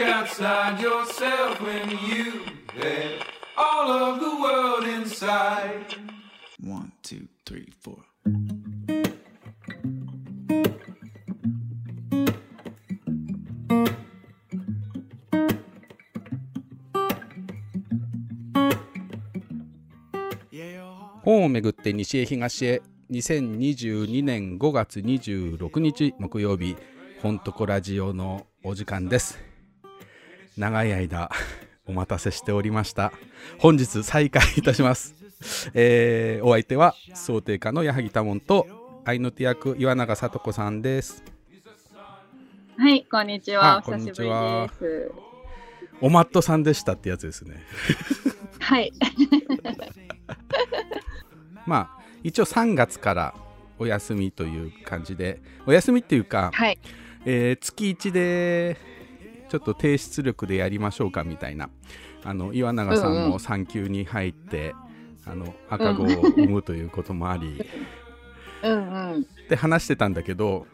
Look outside yourself when you had all of the world inside? One, two, three, four. 本をめぐって西へ東へ2022年5月26日木曜日本とこラジオのお時間です長い間お待たせしておりました本日再開いたします、えー、お相手は想定家の矢作多門と愛の手役岩永聡子さんですはい、こんにちは。あお久しぶりこんにちはです。おマットさんでしたってやつですねはい。まあ一応3月からお休みという感じでお休みっていうか、はい。えー月1でちょっと低出力でやりましょうかみたいなあの岩永さんうんうんも産休に入って、あの赤子を産むということもあり、うんうん。で話してたんだけど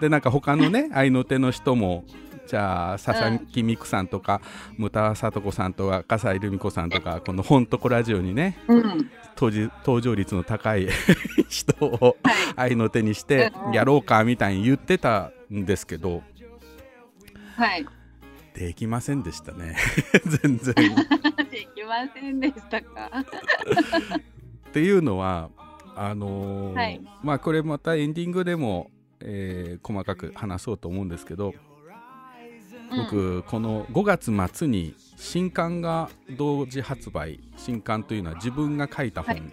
でなんか他のね 愛の手の人もじゃあ佐々木美久さんとか牟田聡子さんとか笠井留美子さんとかこの「ほんとこラジオ」にねうん。登場登場率の高い 人をはい。愛の手にしてうんうんやろうかみたいに言ってたんですけどはい。できませんでしたね。全然。できませんでしたか？っていうのはあのーはい。まあこれまたエンディングでも、えー細かく話そうと思うんですけど僕、この5月末に新刊が同時発売新刊というのは自分が書いた本、はい。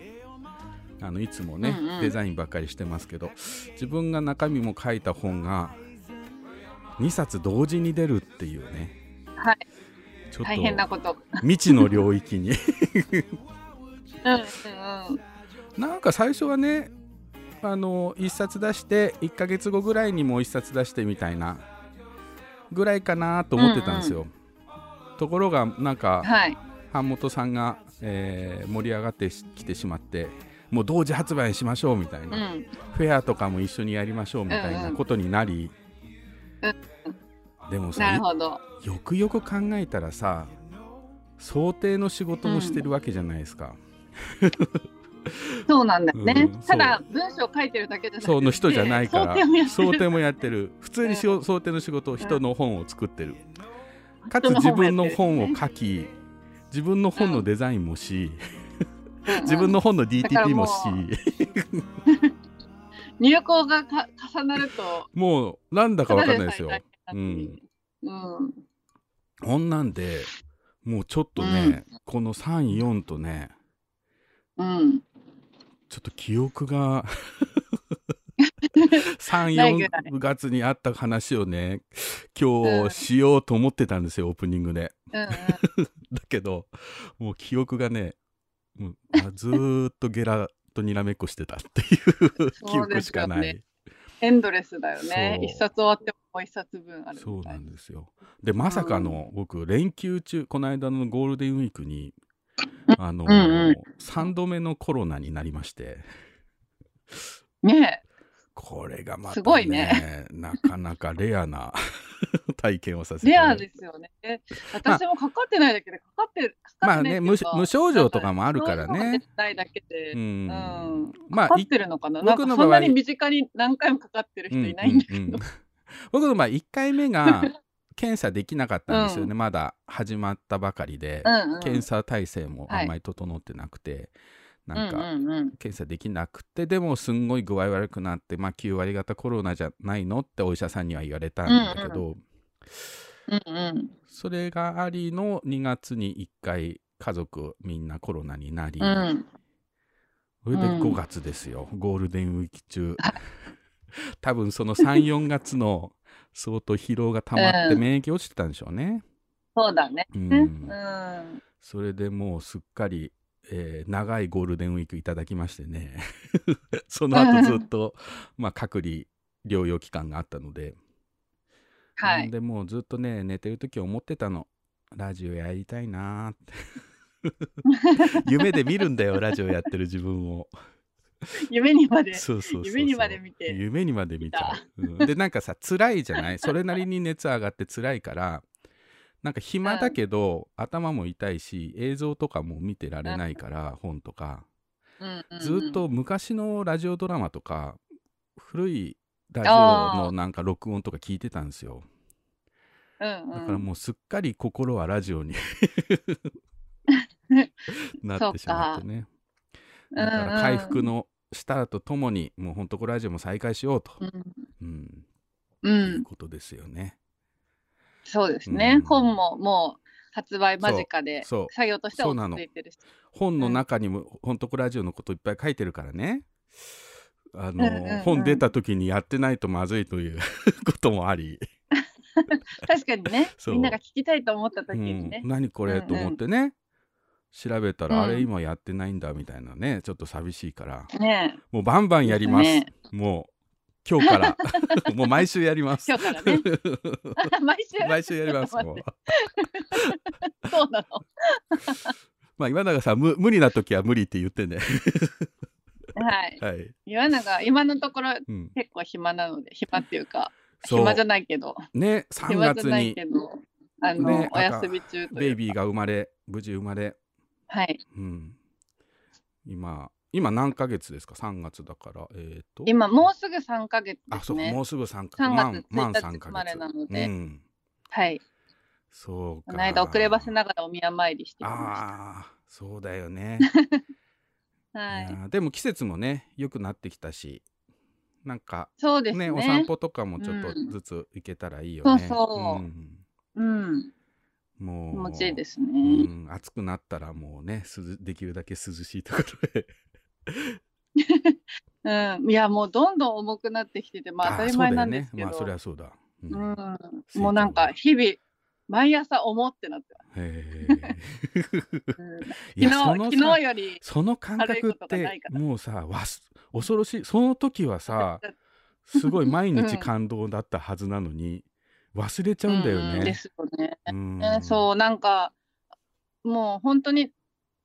あのいつもね、うんうん。デザインばっかりしてますけど自分が中身も書いた本が2冊同時に出るっていうねはい。ちょっ大変なとこと。未知の領域に うんうんうん。なんか最初はねあの1冊出して1ヶ月後ぐらいにもう1冊出してみたいなぐらいかなと思ってたんですよ、ところがなんかはい。版元さんが、えー盛り上がってきてしまってもう同時発売しましょうみたいな、うん。フェアとかも一緒にやりましょうみたいなことになり、でもなさるほど。よくよく考えたらさ想定の仕事もしてるわけじゃないですか、そうなんだよね。うん。ただ文章書いてるだけじゃなくて。そうの人じゃないから想定もやってる。想定もやってる。普通にしう想定の仕事を人の本を作ってる、かつ自分の本を書き自分の本のデザインもし、うん。うん自分の本の DTP ももうし入稿がか重なると。もうなんだかわかんないですよただでさえ大変なのにうん。こんなんでもうちょっとね、この34とねうん。ちょっと記憶がないぐらい34月にあった話をね今日しようと思ってたんですよ、オープニングで。うんうん。だけどもう記憶がねもうあずーっとゲラとにらめっこしてたっていう記憶しかないエンドレスだよね。一冊終わってももう一冊分あるそうなんですよ。でまさかの僕連休中この間のゴールデンウィークにあの、うんうん。3度目のコロナになりまして。ねこれがまた、ね、すごいね。なかなかレアな 体験をさせえ、て。レアですよね。え私もかかってないだけで、かかってる、かかってないっていうかまあね無無症状とかもあるからね。ないだけで、ううんん。まあかかってるのかな、いなんかそんなに身近に何回もかかってる人いないんだけど。うんうんうん僕の場合1回目が 検査できなかったんですよね、うまだ始まったばかりで、うんうん。検査体制もあんまり整ってなくて、なんかうんうんうん。検査できなくてでもすんごい具合悪くなって、まあ、9割方コロナじゃないのってお医者さんには言われたんだけど、うんうん。それがありの2月に1回家族みんなコロナになり、うん。それでうん。5月ですよ、ゴールデンウィーク中 多分その34月の相当疲労が溜まってうん。免疫落ちてたんでしょうね、そうだね。ううん。ん。それでもうすっかり、えー長いゴールデンウィークいただきましてね。その後ずっと、まあ、隔離療養期間があったので、はい。でもうずっとね寝てる時思ってたの。ラジオやりたいなーって。夢で見るんだよラジオやってる自分を 夢にまでそうそうそう夢にまで見て。夢にまで見ちゃう、うん。でなんかさ辛いじゃない？それなりに熱上がって辛いからなんか暇だけど、頭も痛いし映像とかも見てられないから、本とか。うんうんうん。ずっと昔のラジオドラマとか古いラジオのなんか録音とか聞いてたんですよ。うんうん。だからもうすっかり心はラジオに なってしまってね。だから回復のしたとともにもうほんとこラジオも再開しようと、うん。うん。う、いうんことですよね。そうですね、うん。本ももう発売間近で作業としてはそうなの落ち着いてるし。本の中にも、ほんとこラジオのこといっぱい書いてるからね。あの、うんうんうん。本出た時にやってないとまずいという こともあり、確かにね。みんなが聞きたいと思った時にね。うん、、何これ、と思ってね調べたら、うん。あれ今やってないんだみたいなねちょっと寂しいからねもうバンバンやります。ねもう今日から。もう毎週やります。今日からね。毎週毎週やりますもう。そうなの。まあ岩永さん無無理な時は無理って言ってねはい。はい、岩永今のところうん、結構暇なので暇っていうか暇じゃないけど。ね3暇じ月ゃないにけどあの、ねお休み中ベイビーが生まれ無事生まれ、はい。うん、今今何ヶ月ですか？3月だから。えっ、と。今もうすぐ3ヶ月であそうもうすぐ3ヶ3満月満1 3ヶ日生まれ月なので、うん、はい。そうか。この間遅ればせながらお宮参りしてきましああそうだよね、た はい。いでも季節もね良くなってきたしなんかそうですね。ねお散歩とかもちょっとうんずつ行けたらいいよね、そうそうん。うんもう気持ちいいですうね、ん、暑くなったらもうね涼できるだけ涼しいところへ。うん、いやもうどんどん重くなってきててまあ当たり前なんですけど、ね。まあそりゃそうだ、うん。うん、もうなんか日々毎朝重ってなってます、昨日そのさ昨日よりその感覚ってもうさわす恐ろしい。その時はさ すごい毎日感動だったはずなのに忘れちゃうんだよね。うんですよね、うん。ねそうなんかもう本当に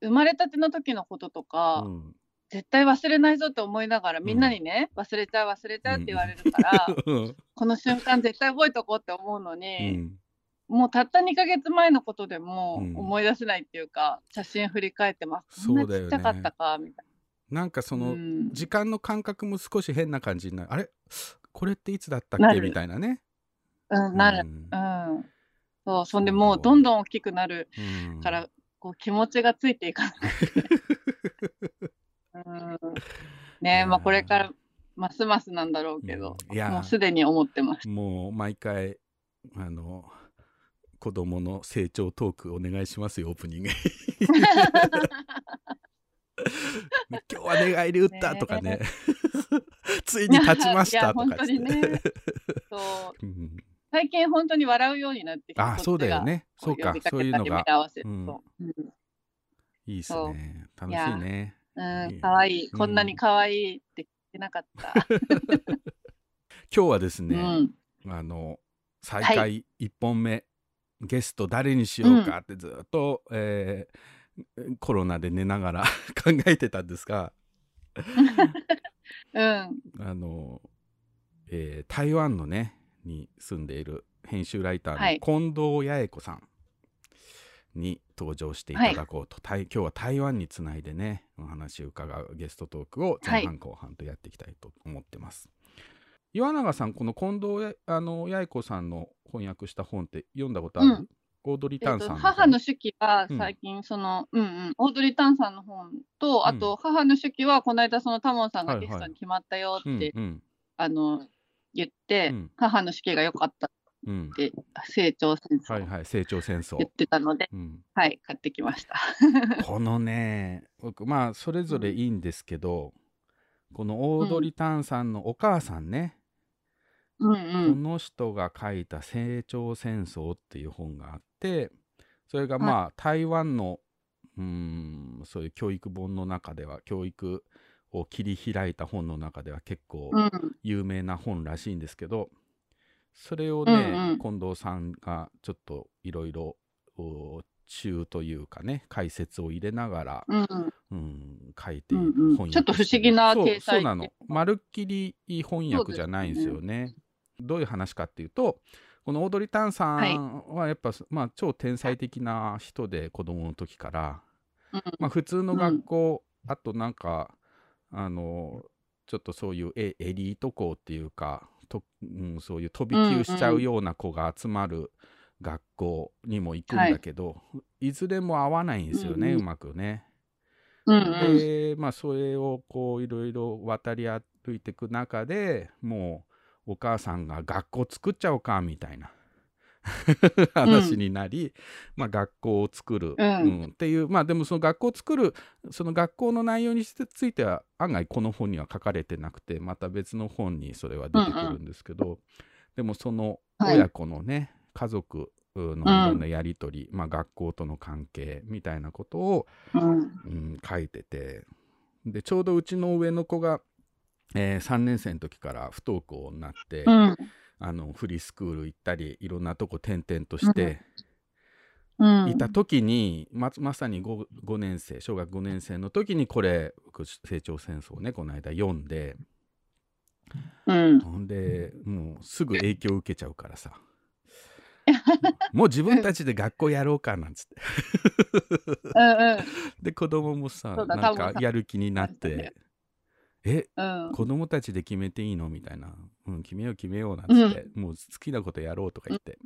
生まれたての時のこととか、うん。絶対忘れないぞって思いながらん。みんなにね、忘れちゃう忘れちゃうって言われるから、うん。この瞬間絶対覚えとこうって思うのうに、ん。もうたった2ヶ月前のことでもうん。思い出せないっていうか、写真振り返ってますそうだよね。ちっちゃかったかみたいな。なんかそのうん。時間の感覚も少し変な感じになる。あれ？これっていつだったっけ？みたいなね。うん、なる。うん。うん。そう、そんでもうどんどん大きくなるうん。から、こう気持ちがついていかない。うん、ねまあこれからますますなんだろうけど、うん。いやもうすでに思ってます。もう毎回あの子供の成長トークお願いしますよオープニング。今日は寝返り打ったとかね。ついに立ちましたとかね。そう。うん最近本当に笑うようになってきてあそうだよね。そうかそういうのが。うん。いいっすね。楽しいね。う。ん、かわい。い。こんなにかわいいって言ってなかった。今日はですうね、ん。あの再は開1本目、ゲスト誰にしようかってずっと、えーコロナで寝ながら 考えてたんですが。うん。あの、えー台湾のねに住んでいる編集ライタはい。ーの近藤八重子さんに登場していただこうと、台今日は台湾につないでねお話を伺うゲストトークを前半後半とやっていきたいと思ってます。岩永さんこの近藤やあの八重子さんの翻訳した本って読んだことある、うん。オードリー・えっとタンさんの母の手記はうん最近その、うん。うん、オードリー・タンさんの本と、あと母の手記はこの間そのタモンさんがはいはい。ゲストに決まったよって、うんうん。あの言って、うん。母の手記が良かったっうん。て成長戦争。はいはい成長戦争。言ってたので、うん。はい、買ってきました。このね僕まあそれぞれいいんですけど、このオードリー・タンさんのお母さんね、うんうこん。の人が書いた「成長戦争」っていう本があってそれがまあ、台湾のうーんそういう教育本の中では教育を切り開いた本の中では結構うん。有名な本らしいんですけどそれをね、うんうん。近藤さんがちょっといろいろお注というかね解説を入れながら、うん。うん、書いてうんうん。翻訳ちょっと不思議なそう体裁そうなの。まるっきり翻訳じゃないんですよね。どういう話かっていうとこのオードリー・タンさんはやっぱ、まあ、超天才的な人で子供の時から、うん。まあ、普通の学校、あとなんかあのちょっとそういうエエリート校っていうかと、うん、そういう飛び級しちゃうような子が集まる学校にも行くんだけど、い、ずれも合わないんですよね、うんうんうまくね。うんうん。でまあそれをこういろいろ渡り歩いていく中でもうお母さんが学校作っちゃおうかみたいな 話になり、まあ、学校を作る、うん。っていうまあでもその学校を作るその学校の内容については案外この本には書かれてなくてまた別の本にそれは出てくるんですけど、でもそのはい。親子のね、家族のいろん。なやり取り、まあ、学校との関係みたいなことをうん。うん、書いててでちょうどうちの上の子が、え3年生の時から不登校になって、うんあのフリースクール行ったりいろんなとこ転々としてうん。いた時に、ままさに 5, 5年生小学5年生の時にこれ僕成長戦争をねこの間読んでうん。ほんでもうすぐ影響を受けちゃうからさ もう自分たちで学校やろうかなんつってうんうん。で子供もさなんかやる気になってえうん。子供たちで決めていいの？みたいな、うん、決めよう決めようなんつって、もう好きなことやろうとか言って、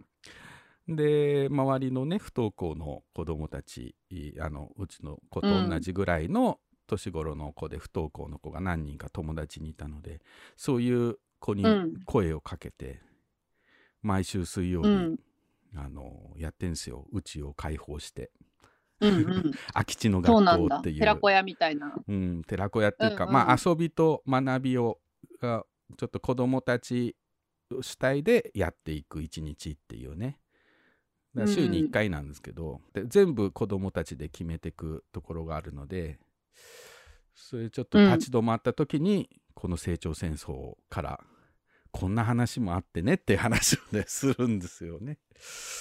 で周りのね不登校の子供たちいあのうちの子と同じぐらいの年頃の子で不登校の子が何人か友達にいたのでそういう子にうん。声をかけて、毎週水曜日、うん。あのやってんすよ。うちを開放してうんうん。空き地の。学校っていう寺子屋みたいな。うん、寺子屋っていうか、うんうんまあ遊びと学びをがちょっと子供たち主体でやっていく一日っていうね週にうん1回なんですけど、で全部子供たちで決めていくところがあるのでそれちょっと立ち止まった時に、この成長戦争からこんな話もあってねっていう話をねするんですよね。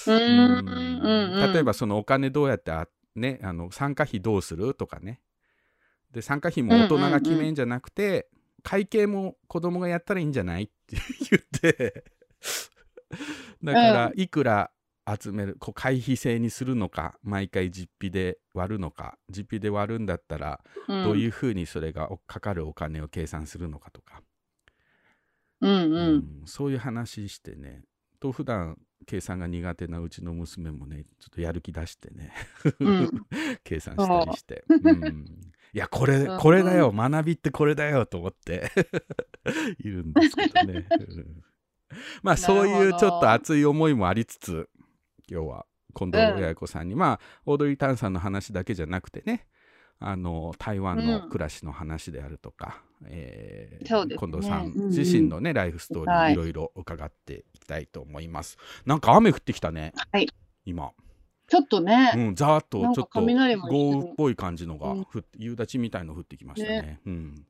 うんうんうんうん。例えばそのお金どうやってあ、ね、あの参加費どうするとかね。で参加費も大人が決めんじゃなくて、会計も子供がやったらいいんじゃないって言ってだからいくら集めるこう会費制にするのか毎回実費で割るのか実費で割るんだったらどういうふうにそれがおかかるお金を計算するのかとか、うんうん。うんそういう話してね。と普段計算が苦手なうちの娘もねちょっとやる気出してね、うん。計算したりして、う。ん。いやこれうん。これだよ。学びってこれだよと思って。いるんですけどね、うん。まあそういうちょっと熱い思いもありつつ今日は近藤八重子さんに、まあオードリー・タンさんの話だけじゃなくてねあの台湾の暮らしの話であるとか、えーそうですね。近藤さんうんうん。自身のね、ライフストーリはい。ーいろいろ伺っていきたいと思います。なんか雨降ってきたね、はい。今。ちょっとね、うん、ざーっとちょっと豪雨っぽい感じのがうん。降って、夕立みたいの降ってきましたね。うん。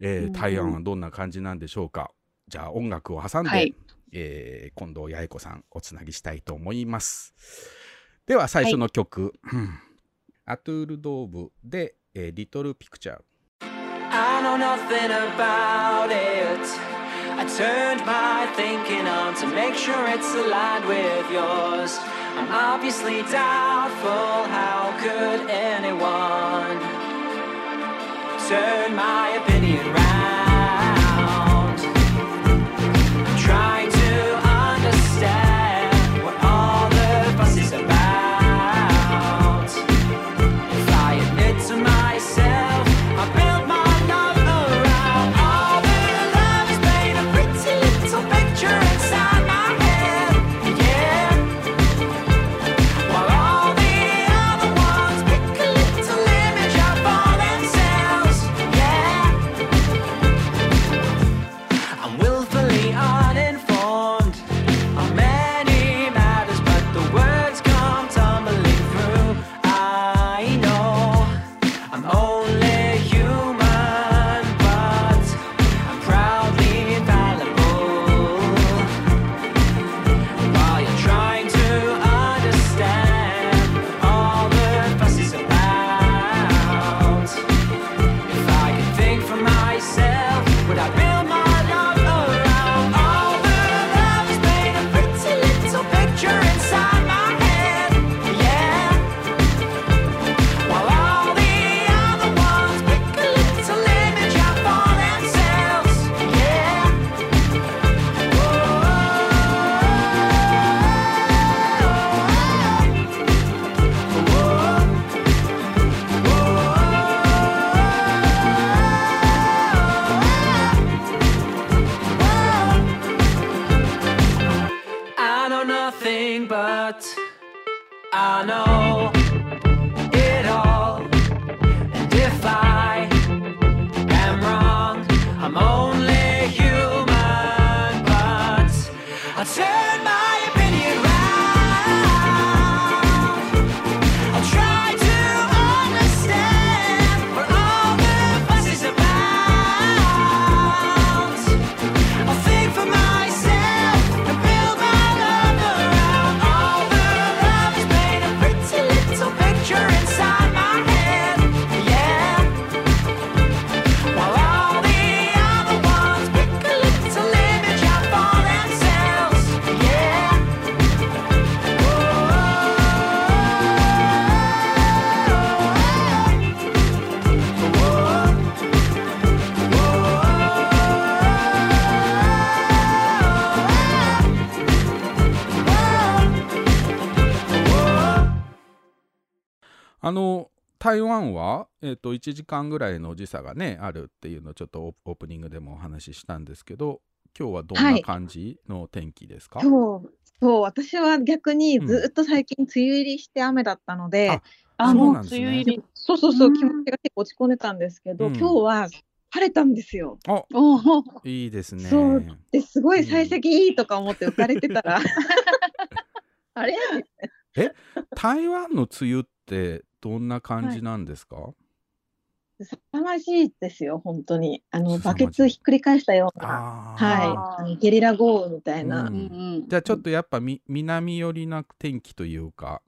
えーうん。台湾はどんな感じなんでしょうか。じゃあ音楽を挟んで、はい。えー近藤八重子さんおつなぎしたいと思います。では最初の曲、うんアトゥールドーブで、えーリトルピクチャー。 I know nothing about it. I turned my thinking on to make sure it's aligned with yours. I'm obviously doubtful. How could anyone turn my opinion 台湾は、えー、と1時間ぐらいの時差がねあるっていうのをちょっとオオープニングでもお話ししたんですけど今日はどんはない感じの天気ですか、今日、そう、私は逆にうん。ずっと最近梅雨入りして雨だったので、ああ、そうんですね。梅雨入り。そうそうそうう、ん。気持ちが結構落ち込んでたんですけど、うん。今日は晴れたんですよ。あおお。いいですね。そう。ですごうんい幸先いいとか思って浮かれてたら、あれ？台湾の梅雨ってどんな感じなんですか、凄まじいですよ、本当に。あの、バケツひっくり返したような、はい。ゲリラ豪雨みたいな。うん。うんうん。じゃあちょっとやっぱみ南寄りな天気というか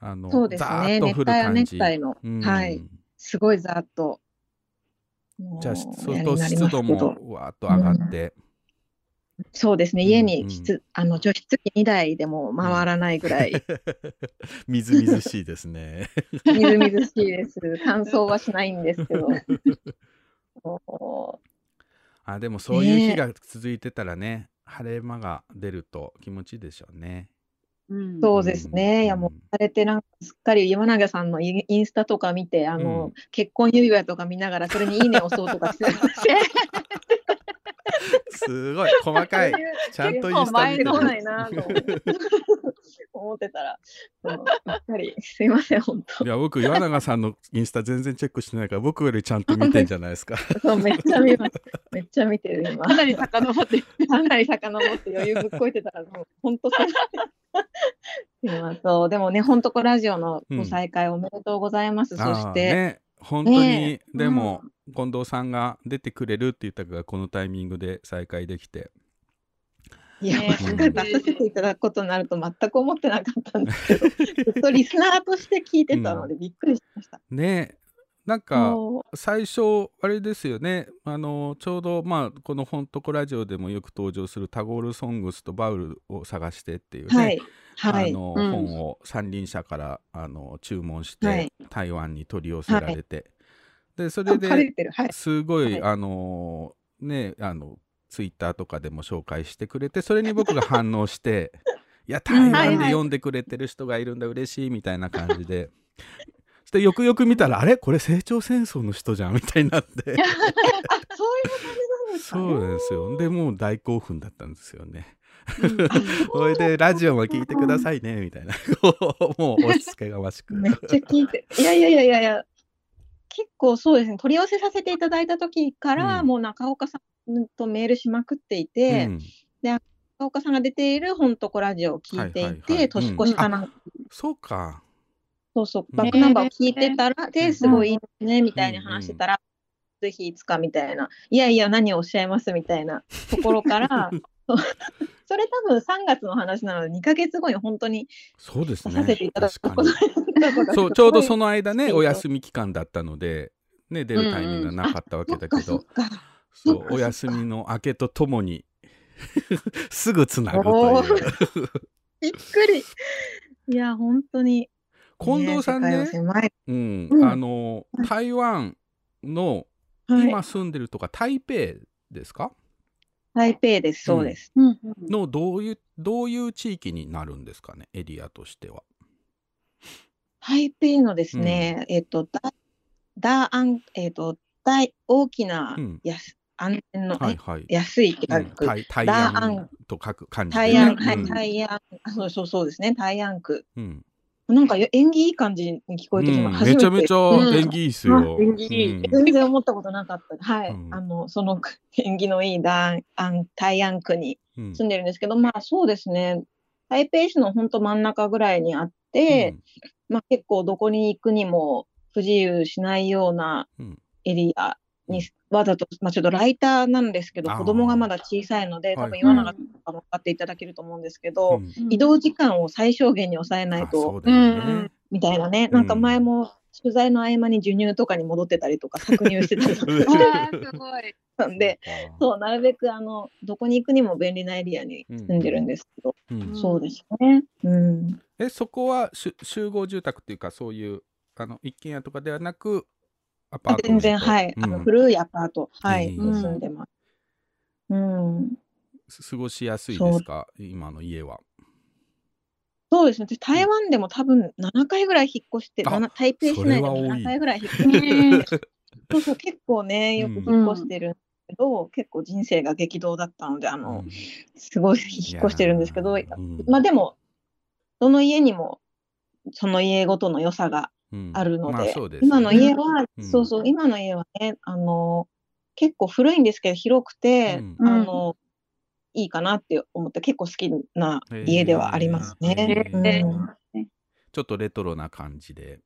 あのそうですザーね、ッと降る熱帯は感じ。熱帯の、うん。はい、すごいざっと。じゃあもそうすると湿度もわーっと上がって、そうですね、うん家に室、あの除湿機2台でも回らないぐらい、みずみずしいですね。みずみずしいです。乾燥はしないんですけど。そあでもそういう日が続いてたらね晴れ間が出ると気持ちいいでしょうね。うん。うそうですね、いやうんもうされてなんかすっかり岩永さんのインインスタとか見てあの、うん。結婚指輪とか見ながらそれにいいね押そうとかしてすごい細かい。ちゃんとインスタ見てる前来ないなと思って思ってたらっぱりすいません本当いや僕岩永さんのインスタ全然チェックしてないから僕よりちゃんと見てんじゃないですか。そうめっちゃ見ますめっちゃ見てる今 かなり遡って。かなり遡って余裕ぶっこいてたら、もう本当すいません。すいませんそうでもね、本当こラジオのご再開おめでとうございます。そあーして、ね本当に、ねえでも、近藤さんが出てくれるって言ったからこのタイミングで再開できて。いや、ね。まさか出させていただくことになると全く思ってなかったんですけど、ずっとリスナーとして聞いてたのでびっくりしました。ね。なんかそ最初あれですよね。あのちょうどまあこの「ほんとこラジオ」でもよく登場するタゴール・ソングスとバウルを探してっていうね、うはい、はい、あのうん。本を三輪車からあの注文して、はい。台湾に取り寄せられて、でそれですごい、はい。あのねあのツイッターとかでも紹介してくれてそれに僕が反応して いや台湾で読んでくれてる人がいるんだ嬉しいみたいな感じで。そしてよくよく見たらあれ？これ成長戦争の人じゃんみたいになって。あそういう感じなんですか、ね。そうなんですよ。でもう大興奮だったんですよね。うん。それでラジオも聞いてくださいねみたいな。もう押し付けがましく。めっちゃ聞いて、いやいやいやいやいや、結構そうですね、取り寄せさせていただいた時から、うん。もう中岡さんとメールしまくっていて、うん。中岡さんが出ている本とこラジオを聞いていて、はい年越しかなん。か、そうか。そうそう、うんバックナンバーを聞いてたら、んで、すごいいいね、みたいに話してたら、ぜひいつかみたいな、いやいや、何をおっしゃいますみたいなところから、それ多分3月の話なので、2ヶ月後に本当にそうです出させてねいただくこと そうちょうどそのの間ねお休み期間だったのでね出るタイミングがなかったわけだけど。お休みの明けとともに すぐつなぐとおいう。びっくり。いや、本当に。近藤さんね。うん、うん。あの台湾のはい。今住んでるとか、台北ですか？台北です、そうです。うんうんのどういうどういう地域になるんですかね？エリアとしては。台北のですね、えっと、ダ、ダアン、えっと、大、大きなうん、やす、安全の、えはいはい。安いって書うん、く。台台ダア湾ンと書く感じで、ね。台湾、はい、うん台湾、あ、そうそうそうですね、台湾区。うんなんかよ縁起いい感じに聞こえてきます。うんめちゃめちゃうん縁起いいっすよ。うん全然思ったことなかった。はい。うんあの、その縁起のいいダン、アン、台湾区にうん住んでるんですけど、まあそうですね。台北市の本当真ん中ぐらいにあって、まあ結構どこに行くにも不自由しないようなうんエリアにわざと、まあちょっとライターなんですけど、子供がまだ小さいので、多はい。分岩永さん。とかも分かっていただけると思うんですけど、うん。移動時間を最小限に抑えないと、みたいなね、なんか前も取材の合間に授乳とかに戻ってたりとか、搾乳してたりとか。すごい。したんで、そう、なるべくあの、どこに行くにも便利なエリアに住んでるんですけど、うん。そうですね。うん。えそこは集合住宅っていうかそういうあの一軒家とかではなくアパート全然、はい。あの、うん古いアパート、はい、うん。に住んでます。うん。す過ごしやすいですか？今の家は。そうですね。私台湾でも多分7回ぐらい引っ越して、台北市内でもそれは多い。7回ぐらい引っ越して、そうそう、結構ね、よくうん引っ越してるんですけど、結構人生が激動だったので、あの、すごい引っ越してるんですけど、まあでも、どの家にも、その家ごとの良さがうんあるので、まあそうですね今の家は、うんそうそう、今の家はね、あの、結構古いんですけど、広くて、うんあの、いいかなって思って、結構好きな家ではありますね。ちょっとレトロな感じで。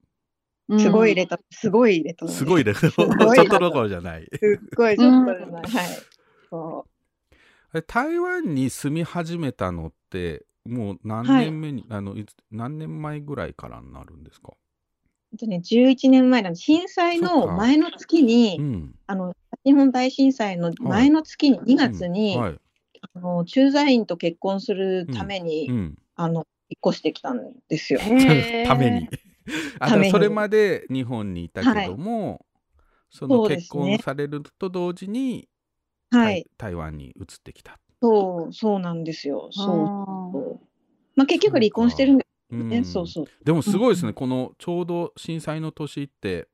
すごいレトロ、すごいレトロです。すごいレトロ。ちょっとどころじゃない。すっごいちょっとじゃない。はい。そえ台湾に住み始めたのってもう何はい年目に、あのいつ何年前ぐらいからになるんですか、とね、11年前なんで、震災の前の月に、うん、あの、日本大震災の前の月に、2月に、はい。あの駐在員と結婚するために、うん、あの、引っ越してきたんですよ。ために。あために。それまで日本にいたけども、その結そうですね。婚されると同時に、はい。台台湾に移ってきた。そう、そうなんですよ。そう。そそう。まあ、結局離婚してるんですうん。よね。そうそう。でもすごいですね、このちょうど震災の年って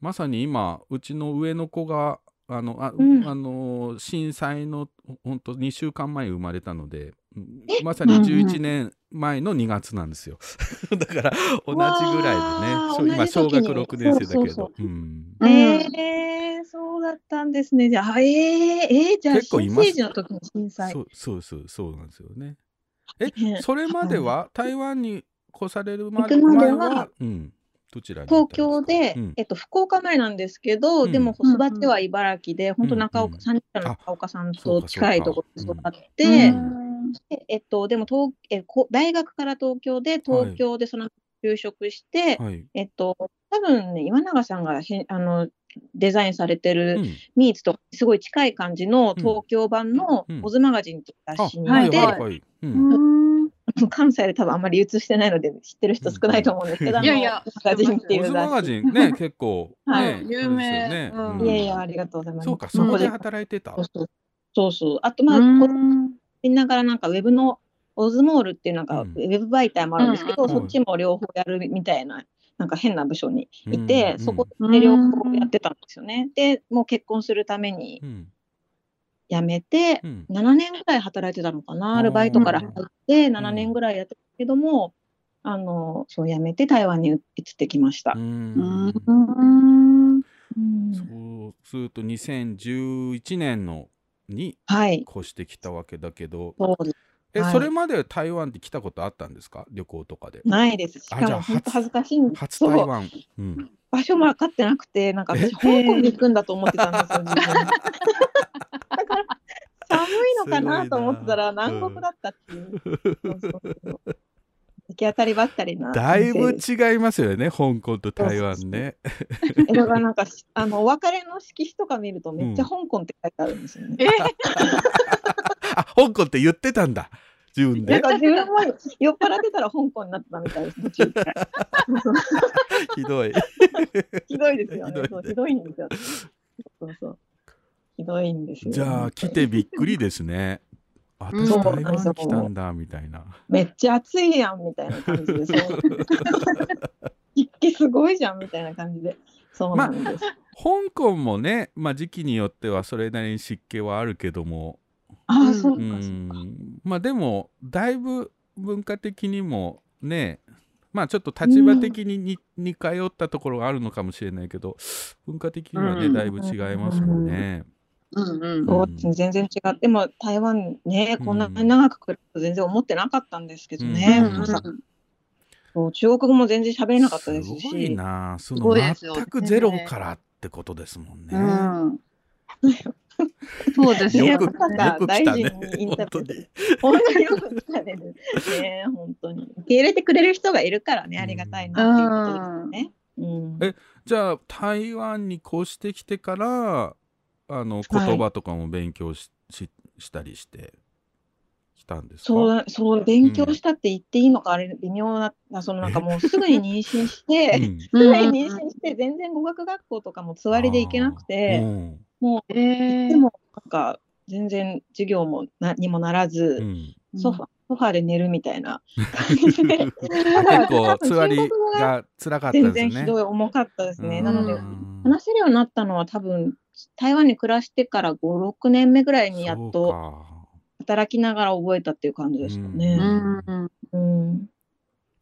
まさに今うちの上の子があのあ、うん。あの震災の本当2週間前生まれたのでまさに11年前の2月なんですよ。だから同じぐらいでね。今小学同じ時に。6年生だけど。うんうん。えー、そうだったんですね。じゃあ、えー、えー、じゃあ、新生児の時に震災。そうそうそうそうなんですよねえね。それまでは台湾に越されるまではうん、どちらに東京で、うん。えっと、福岡生まれなんですけど、うん。でも子育ては茨城で、本当中岡、うん。三人の中岡さんと近いところで育っうて、えっと、でも東えこ大学から東京で、東京でその就職して、はい、えっと、多分ね、岩永さんがへんあのデザインされてうるん。ミーツとすごい近い感じのうん。東京版のうん。オズマガジンっていうあ雑誌にはいいて、はいはい、うん。関西で多分あんまり流通してないので知ってる人少ないと思うんですけど、うんいやいやオズマガジンっていオズう。マガジンね、結構、ね、はい。有名。ね。いやいや、ありがとうございます。そうか、そこでこ働いてた。そうそう。そうそう。あと、まあ、こみんながらなんかウェブのオズモールっていうなんかうん。ウェブ媒体もあるんですけど、うん。うんそっちも両方やるみたいな、なんか変な部署にいうんて、うん。そこで両方やってたんですよね。で、もう結婚するためにうん。辞めて、うん。7年ぐらい働いてたのかな、アルバイトから入って、7年ぐらいやってたけども、あの、そう辞めて台湾に移ってきました。う。うん。んうん。そうすると2011年のにはい。越してきたわけだけど、そうです。え、はいそれまで台湾って来たことあったんですか？旅行とかで。ないです。しあじゃあかも本当恥ずかしいんです初台湾。うん。場所も分かってなくて、なんか私、香港に行くんだと思ってたんですよ、自分。だから、寒いのかなと思ってたら、南国だったっていう。そうそうそう行き当たりばったりな。だいぶ違いますよね、香港と台湾ね。えだからなんか、あの、お別れの色紙とか見ると、めっちゃ香港って書いてあるんですよね。え？あ、香港って言ってたんだ。自分でなんか自分も酔っ払ってたら香港になってたみたいです。ひどいひどいですよね。そうひどいんですよ。そうそう。ひどいんですよ。じゃあ来てびっくりですねあ私台湾来たんだみたいなめっちゃ暑いやんみたいな感じで、そう。湿気すごいじゃんみたいな感じで。そうなんです。香港もね、まあ、時期によってはそれなりに湿気はあるけどもああ、そううか、そうか。ん。まあでもだいぶ文化的にもねまあちょっと立場的にに似通ったところがあるのかもしれないけど文化的にはねうん。だいぶ違いますもんね。うんうん。そうですね全然違って、も台湾ね、こんなに長く来ると全然思ってなかったんですけどね。うん。まさかそう中国語も全然喋れなかったですし。すごいな。そすのごいですよ全くゼロからってことですもんね。うん そうですよよくよく来たね大臣にインタビュー本当で。本当に。よく来たね。ね本当に。受け入れてくれる人がいるからね、ありがたいなっていうことですね。うん。えじゃあ台湾に越してきてからあの言葉とかも勉強し,し、したりしてきたんですか？そう、そう、勉強したって言っていいのか、あれ、微妙な、あそのなんかもうすぐに妊娠して、うん。すぐに妊娠して、全然語学学校とかもつわりで行けなくて、うんもう、えでも、なんか、全然授業もなにもならず、うんソファ、ソファで寝るみたいな感じで、結構つわりが辛かったですね。全然ひどい、重かったですね。うんなのでう、ん話せるようになったのは多分、台湾に暮らしてから5、6年目ぐらいにやっとか働きながら覚えたっていう感じですかね。うんうん。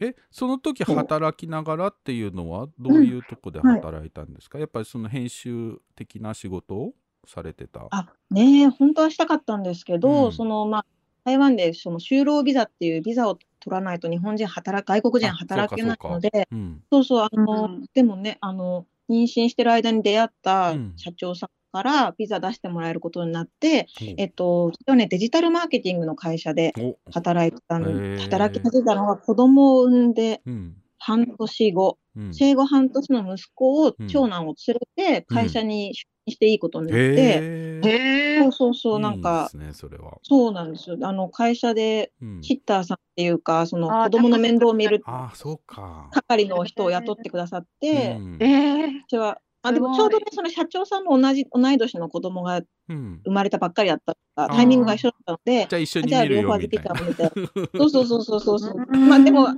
えその時そう。働きながらっていうのはどういうとこで働いたんですか、やっぱりその編集的な仕事をされてた。あねえ本当はしたかったんですけど、うん。そのまあ台湾でその就労ビザっていうビザを取らないと日本人働外国人あ働けないそうかのでうん。そうそうあの、うん。でもねあの妊娠してる間に出会ったうん。社長さんからビザ出してもらえることになって、おえっとそれはねデジタルマーケティングの会社でお。働いてた働き始めたのが子供を産んでうん。半年後、うん。生後半年の息子を、うん長男を連れて会社に出勤していいことになって、へー。へえそうそうそうなんかいいですねそれは、そうなんですよ。あの会社でうん。シッターさんっていうか、その子供の面倒を見るああそうか、係の人を雇ってくださって、うん。ええ私は、あでもちょうどね、その社長さんも同じ同い年の子供がうん。生まれたばっかりだったから、あー。タイミングが一緒だったので、じゃあ一緒にじゃあ見る両方預けよみたいな。てあげて、そ うそうそうそうそうそう。うん。まあでも、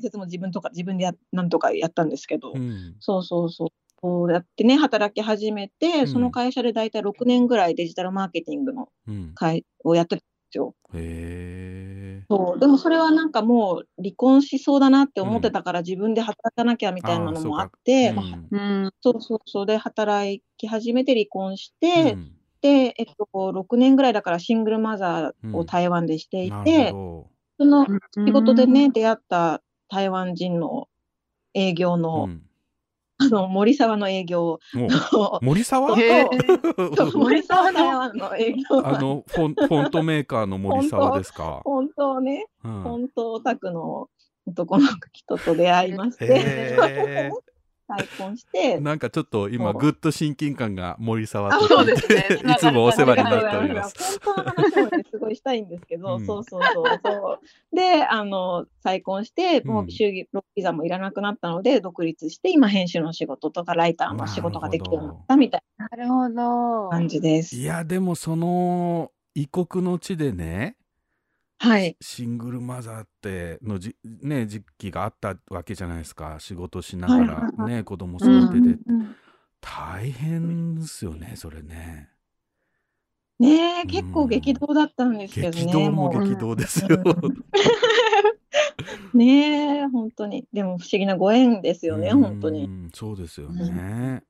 説も自分とか自分でやなんとかやったんですけど、うん。そうそうそう。そう。やってね、働き始めて、うん。その会社で大体6年ぐらいデジタルマーケティングのうん、会をやってたんですよ。へえそう。でもそれはなんかもう離婚しそうだなって思ってたから自分で働かなきゃみたいなのもあって、うん。うん。そうそうそう。で働き始めて離婚して、うん。で、えっと、6年ぐらいだからシングルマザーを台湾でしていなて、るほその仕仕事でね、出会った台湾人の営業ど、の,、うんあの森沢の営業。森沢？の営業。あのフォンフォントメーカーの森沢ですか？本当ね、うん。本当オタクの男の人と出会いまして、へ再婚してー、なんかちょっと今ぐっと親近感が森沢あとそうですねいつもお世話になっております。本当の話もね、すごいしたいんですけど、うんそうそうそうそう。で、あの、再婚して、もうんう就業ビザもいらなくなったので、独立して、今、編集の仕事とか、ライターの仕事ができるようになったみたいなるほどな感じです。いやでもその異国の地でねはい。シングルマザーってのじ、ね、時期があったわけじゃないですか仕事しながはいらはいはね、子供育てて、うん大変ですよねそれねねえ、うん結構激動だったんですけどね。激動もう激動ですよ、ねえ、本当に。でも不思議なご縁ですよね、うん本当に。そうですよね、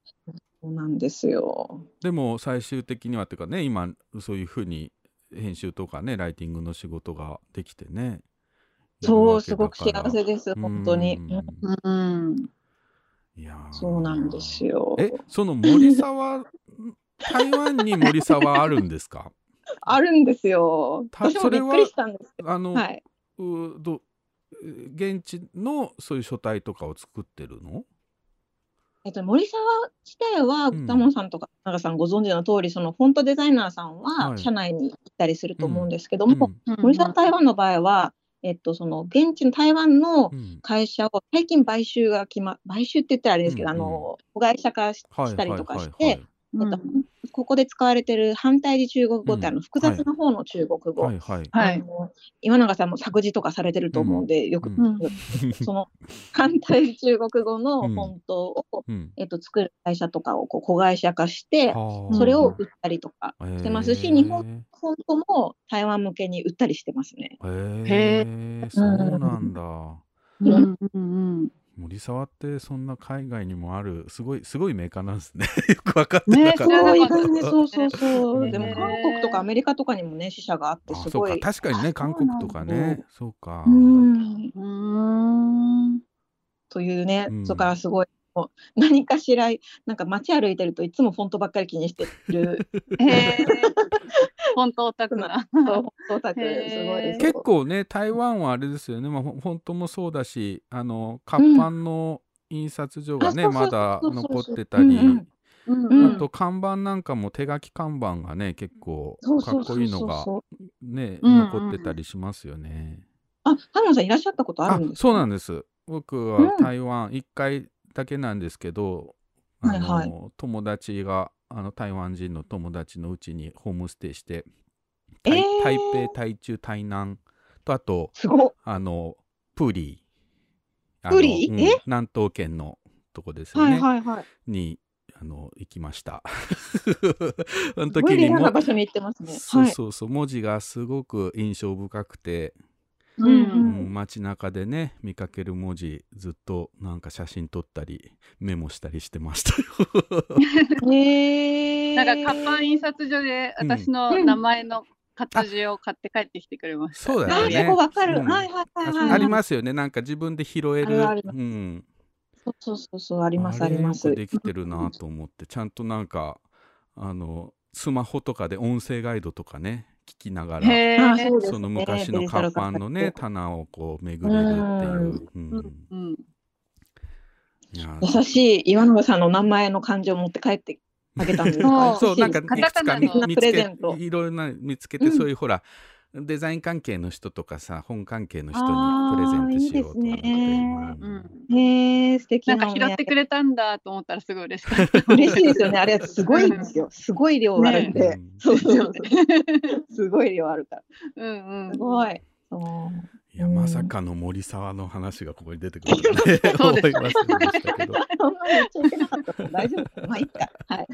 そうなんですよ。でも最終的にはっていうかね今そういうふうに編集とかねライティングの仕事ができてねそう、すごく幸せです、本当に。うんうんいやーそうなんですよ。えその森沢台湾に森沢あるんですか？あるんですよ。た私もびっくりしたんですけあの、ど。はい。うど現地のそういう書体とかを作ってるの？えっと、森沢自体は、うん。タモンさんとか長さんご存知の通り、そのフォントデザイナーさんははい。社内に行ったりすると思うんですけども、森沢台湾の場合は、えっと、その現地の台湾のうん。会社を最近買収が決ま、買収って言ったらあれですけど、あの、子会社化したりとかして、えっと、ここで使われてる反対時中国語って、あの複雑な方の中国語。はい。はい。今永さんも作詞とかされてると思うんで、よく、うん。その反対中国語のフォントを、うん。えっと、作る会社とかをこう子会社化して、はあ。それを売ったりとかしてますし、日本フォントも台湾向けに売ったりしてますね。へえそうなんだ。うんうんうん森沢ってそんな海外にもあるすごいすごいメーカーなんですね よく分かってなかった、ねそうねそうそうそう。ねでも韓国とかアメリカとかにもね、支社があって、あそうかすごい。確かにね韓国とかねそうかうん。うん。というね、うんそこからすごい。もう何かしら、なんか街歩いてるといつもフォントばっかり気にしてる。へえ。本当オタクな。そう、フォントオタク、すごい。結構ね台湾はあれですよね、まあ、ほ本当もそうだしあの活版の印刷所がね、うそうまだ残ってたり、うんうんうんあと看板なんかも手書き看板がね結構かっこいいのが。ねうん残ってたりしますよね。あ、ハモンさんいらっしゃったことああるんですか？そうなんです僕うんは台湾1回だけなんですけど、はいは友達があの台湾人の友達のうちにホームステイして、えー台台北台中台南とあとすごい。あのプーリプーリ？ーうんえ？南東圏のとこですよはね、いはいはい。にあの行きました。そ の時にもいレアな場所に行ってますね。はい。そうそうそう文字がすごく印象深くて、うんうん街中でね見かける文字ずっとなんか写真撮ったりメモしたりしてましたよ。へーなんか活版印刷所で私の名前の活字を買って帰ってきてくれました。あ、そうだよねそこわかる。うんはいはいはいはい。ありますよねなんか自分で拾えるあるあるうん、そうそうそうそう、ありますあります。できてるなと思ってちゃんとなんかあのスマホとかで音声ガイドとかね聞きながら。その昔の活版のね棚をこう巡れるっていう、う優しい岩永さんの名前の漢字を持って帰ってあげたんですか？そうなんかいくつか見つプレゼけント。いろいろな見つけて、うんそういうほらデザイン関係の人とかさ本関係の人にプレゼントしようと思っていいねうん。へえ素敵ななんか拾ってくれたんだと思ったらすごい嬉しかった。嬉しいですよね。あれすごいんですよ。すごい量があるんで。ねそうそうそう。すごい量あるから。うんうん。すごい。いやまさかの森沢の話がここに出てくるとね 思いませんでしたけど 大丈夫。まあいいか。はい。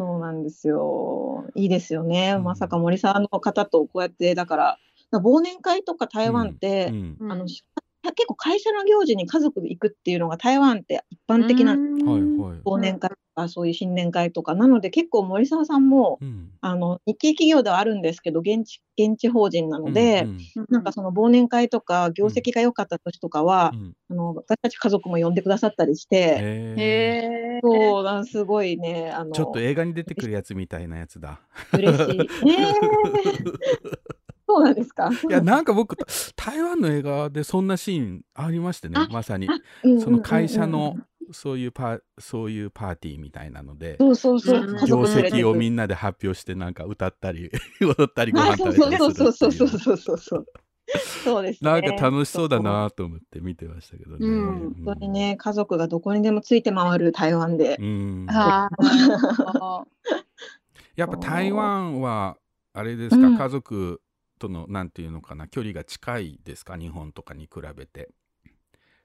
そうなんですよ。いいですよね。うん。まさか森沢の方とこうやってだから忘年会とか台湾って、うん。うん。あのし結構会社の行事に家族で行くっていうのが台湾って一般的な忘年会とかそういう新年会とか。なので結構森沢さんもうん。あの日系企業ではあるんですけど現地現地法人なので、うんなんかその忘年会とか業績が良かった年とかは、うん。あの私たち家族も呼んでくださったりして、へー。へえ。そうなんすごいねあの。ちょっと映画に出てくるやつみたいなやつだ。嬉しい。そうなんですか。いやなんか僕台湾の映画でそんなシーンありましてねあまさに。うんうんうんうん。その会社のそういうパーそういうパーティーみたいなのでそうそうそう、業績をみんなで発表してなんか歌ったり 踊ったりご飯食べたうそうりそうそうそうそうそうそうそうですね。なんか楽しそうだなと思って見てましたけどね。うん本当にね家族がどこにでもついて回る台湾で。やっぱ台湾はあれですか、うん家族とのなんていうのかな距離が近いですか日本とかに比べて。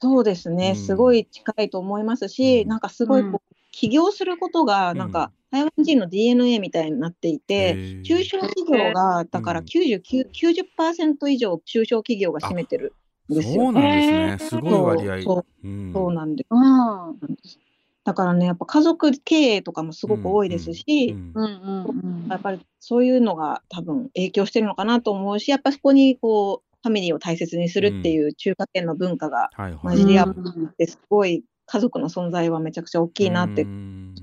そうですね、うん。すごい近いと思いますし、うん。なんかすごいこう、うん。起業することが、なんか、台湾人の DNA みたいになっていへて、ー。中小企業が、だからうん。99 90%以上、中小企業が占めてるんですよ。そうなんですね、すごい割合。そううん。そうなんです。うん。だからね、やっぱ家族経営とかもすごく多いですし、うん。うんうんうん。やっぱりそういうのが多分影響してるのかなと思うし、やっぱそこにこう、ファミリーを大切にするっていう中華圏の文化が。混じり合っうんて、すごい家族の存在はめちゃくちゃ大きいなってうん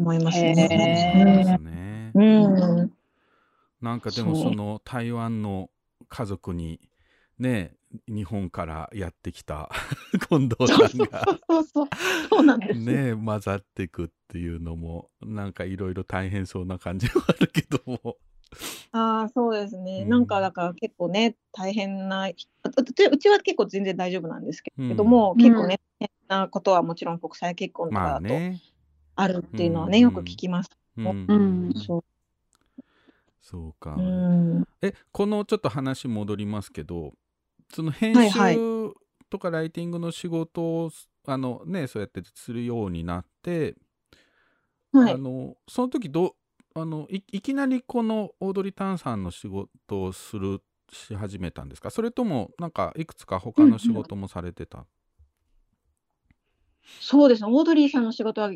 思いますね。なんかでもその台湾の家族にね日本からやってきた 近藤さんが。ね混ざっていくっていうのもなんかいろいろ大変そうな感じはあるけども。ああ、そうですね。うんなんかだから結構ね、大変な、ううちうちは結構全然大丈夫なんですけうんども、うん結構ね、大変なことはもちろん国際結婚とまあかだとね。あるっていうのはね、うんよく聞きます。うんうんそそうか。う。うん。えこのちょっと話戻りますけどその編はいはい集とかライティングの仕事をあのねそうやってするようになって、はいあ。のその時どうあのいいきなりこのオードリー・タンさんの仕事をするし始めたんですか？それともなんかいくつか他の仕事もされてた、そうですね。オードリーさんの仕事は、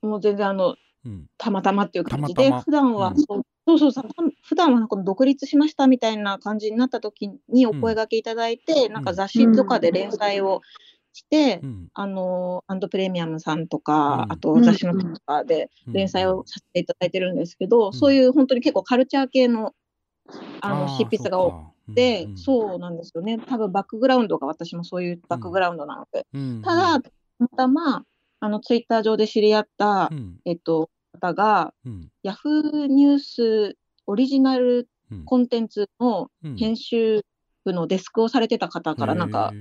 もう全然あの、うん。たまたまっていう感じで、たまたま。普段は、うん。そうそうそう普段はなんか独立しましたみたいな感じになった時にお声掛けいただいて、なんか雑誌とかで連載をして、うん。あの、アンドプレミアムさんとか、うん。あと雑誌のとかでうん。連載をさせていただいてるんですけど、ん。そういう本当に結構カルチャー系のあのー執筆が多くて、そうなんですよね。多分バックグラウンドが私もそういうバックグラウンドなので。うん。ただ、たまたま、あの、ツイッター上で知り合った、うん。えっと、方が、うん。ヤフーニュースオリジナルうん。コンテンツのうん。編集部のデスクをされてた方からなんか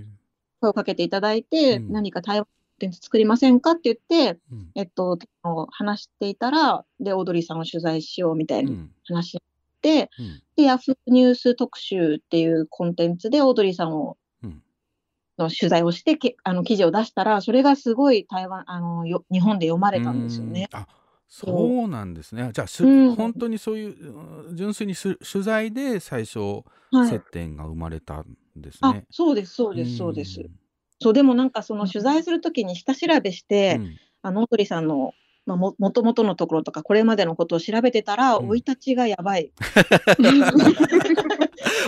声をかけていただいて、うん。何か対話コンテンツ作りませんかって言って、うん。えっと、話していたら、で、オードリーさんを取材しようみたいうにん。話して、うん。で、ヤフーニュース特集っていうコンテンツでオードリーさんをうん。の取材をしてけあの記事を出したら、それがすごい台湾あのよ日本で読まれたんですよね。うん。あそう。なんですね。じゃあ、本当にそういううん純粋にす取材で最初、はい。接点が生まれたんですあね。そうです、そうです、そうですん。そう、でもなんかその取材するときに下調べして、うんあの、オードリーさんの、まあ、も、もともとのところとか、これまでのことを調べてたら、うん生い立ちがやばい。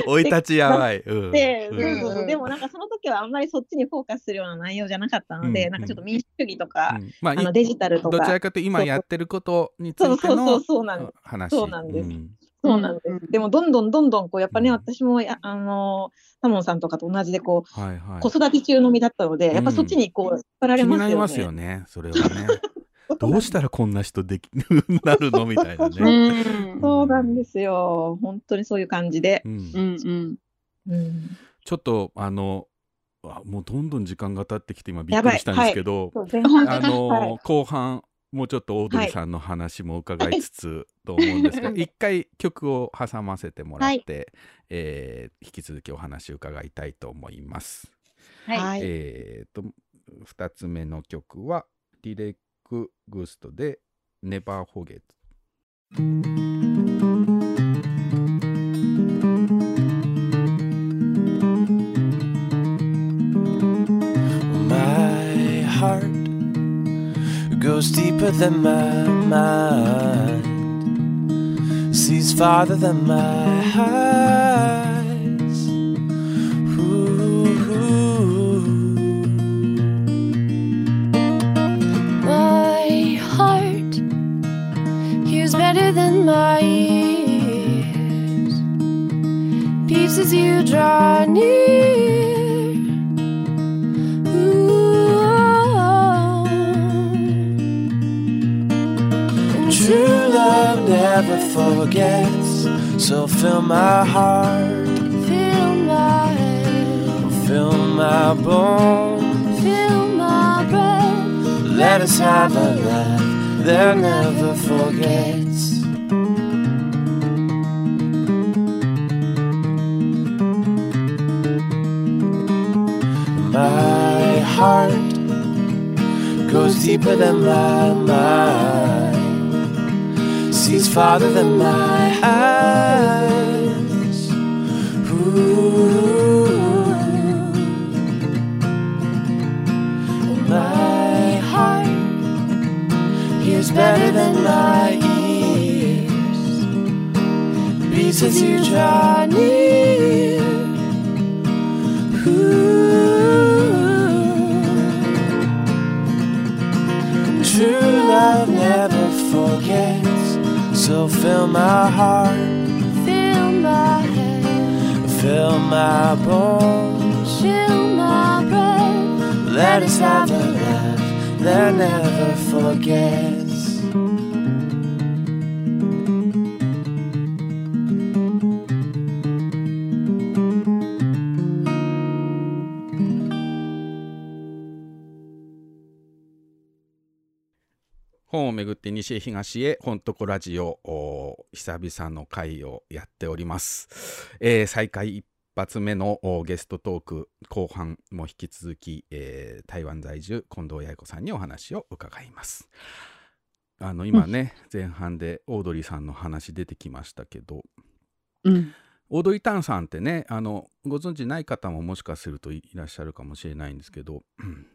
生い立ちやばい。うんで、うんそうそうそううんでもなんかその時はあんまりそっちにフォーカスするような内容じゃなかったので、うんなんかちょっと民主主義とか、うんまあ、いあのデジタルとか、どちらかというと今やってることにつそういてそうそうのそうなんです。話。そうなんですんそうなんです。うんでもどんどんどんどんこうやっぱね、うん私もやあのタモンさんとかと同じでこう、はいはい。子育て中の身だったので、やっぱそっちにこう引っ張られますよね。なりますよね、それはね。どうしたらこんな人できなるのみたいなうね。んそうなんですよ。本当にそういう感じで。うんうんうんうん、ちょっとあのあもうどんどん時間が経ってきて今びっくりしたんですけど、そう前半あの、はい後半もうちょっとオードリーさんの話も伺いつつと思うんですが、一回曲を挟ませてもらって、えー引き続きお話を伺いたいと思います。はい。はい。えーと2つ目の曲はリレック・グストで「ネバー・フォゲット」goes deeper than my mind, sees farther than my eyes. Forgets, so fill my heart, Fill my head, fill my bones. fill my breath. Let us have a life that never forgets. My heart goes deeper than my mind, sees farther than my eyes. Ooh. My heart hears better than my ears. Beats as you draw near. So fill my heart, Fill my head, fill my bones. Fill my breath. Let us have a laugh that never forgets.「西へ東へ本とこラジオ」お久々の回をやっております、えー再開一発目のおゲストトーク後半も引き続き、えー台湾在住近藤八重子さんにお話を伺いますあの今ね、前半でオードリーさんの話出てきましたけどうん。オードリー・タンさんってねあのご存知ない方ももしかするといらっしゃるかもしれないんですけど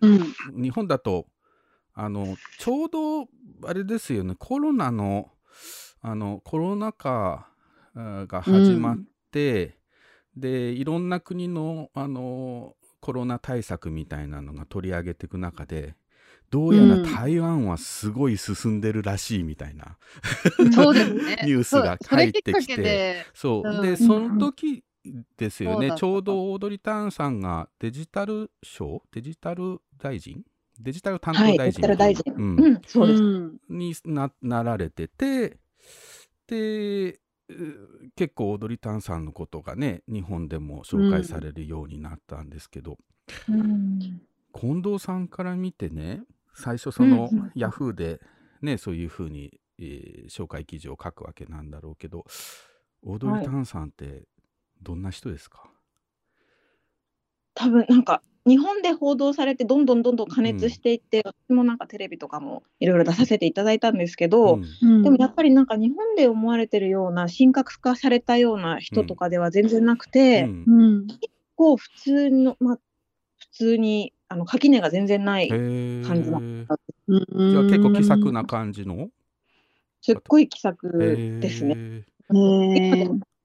うん。日本だとあのちょうどあれですよねコロナのあのコロナ禍あが始まって、でいろんな国のあのコロナ対策みたいなのが取り上げていく中でどうやらうん。台湾はすごい進んでるらしいみたいな、そうですね。ニュースが入ってきてそう、う。ん。でその時ですよね、そうだった。ちょうどオードリー・タンさんがデジタル省？デジタル大臣？デジタル担当はい、大臣。にななられててでう結構オードリー・タンさんのことがね日本でも紹介されるようになったんですけど、うん。近藤さんから見てね最初そのうんうん。ヤフーでねそういうふうに、えー紹介記事を書くわけなんだろうけどオードリー・タンさんってどんな人ですか、多分なんか日本で報道されてどんどんどんどん加熱していって、私もなんかテレビとかもいろいろ出させていただいたんですけど、うん。うん。でもやっぱりなんか日本で思われてるような神格化されたような人とかでは全然なくて、うん。うん。こう普通のまあ普通にあの垣根が全然ない感じなじうんゃあ結構気さくな感じの？すっごい気さくですね。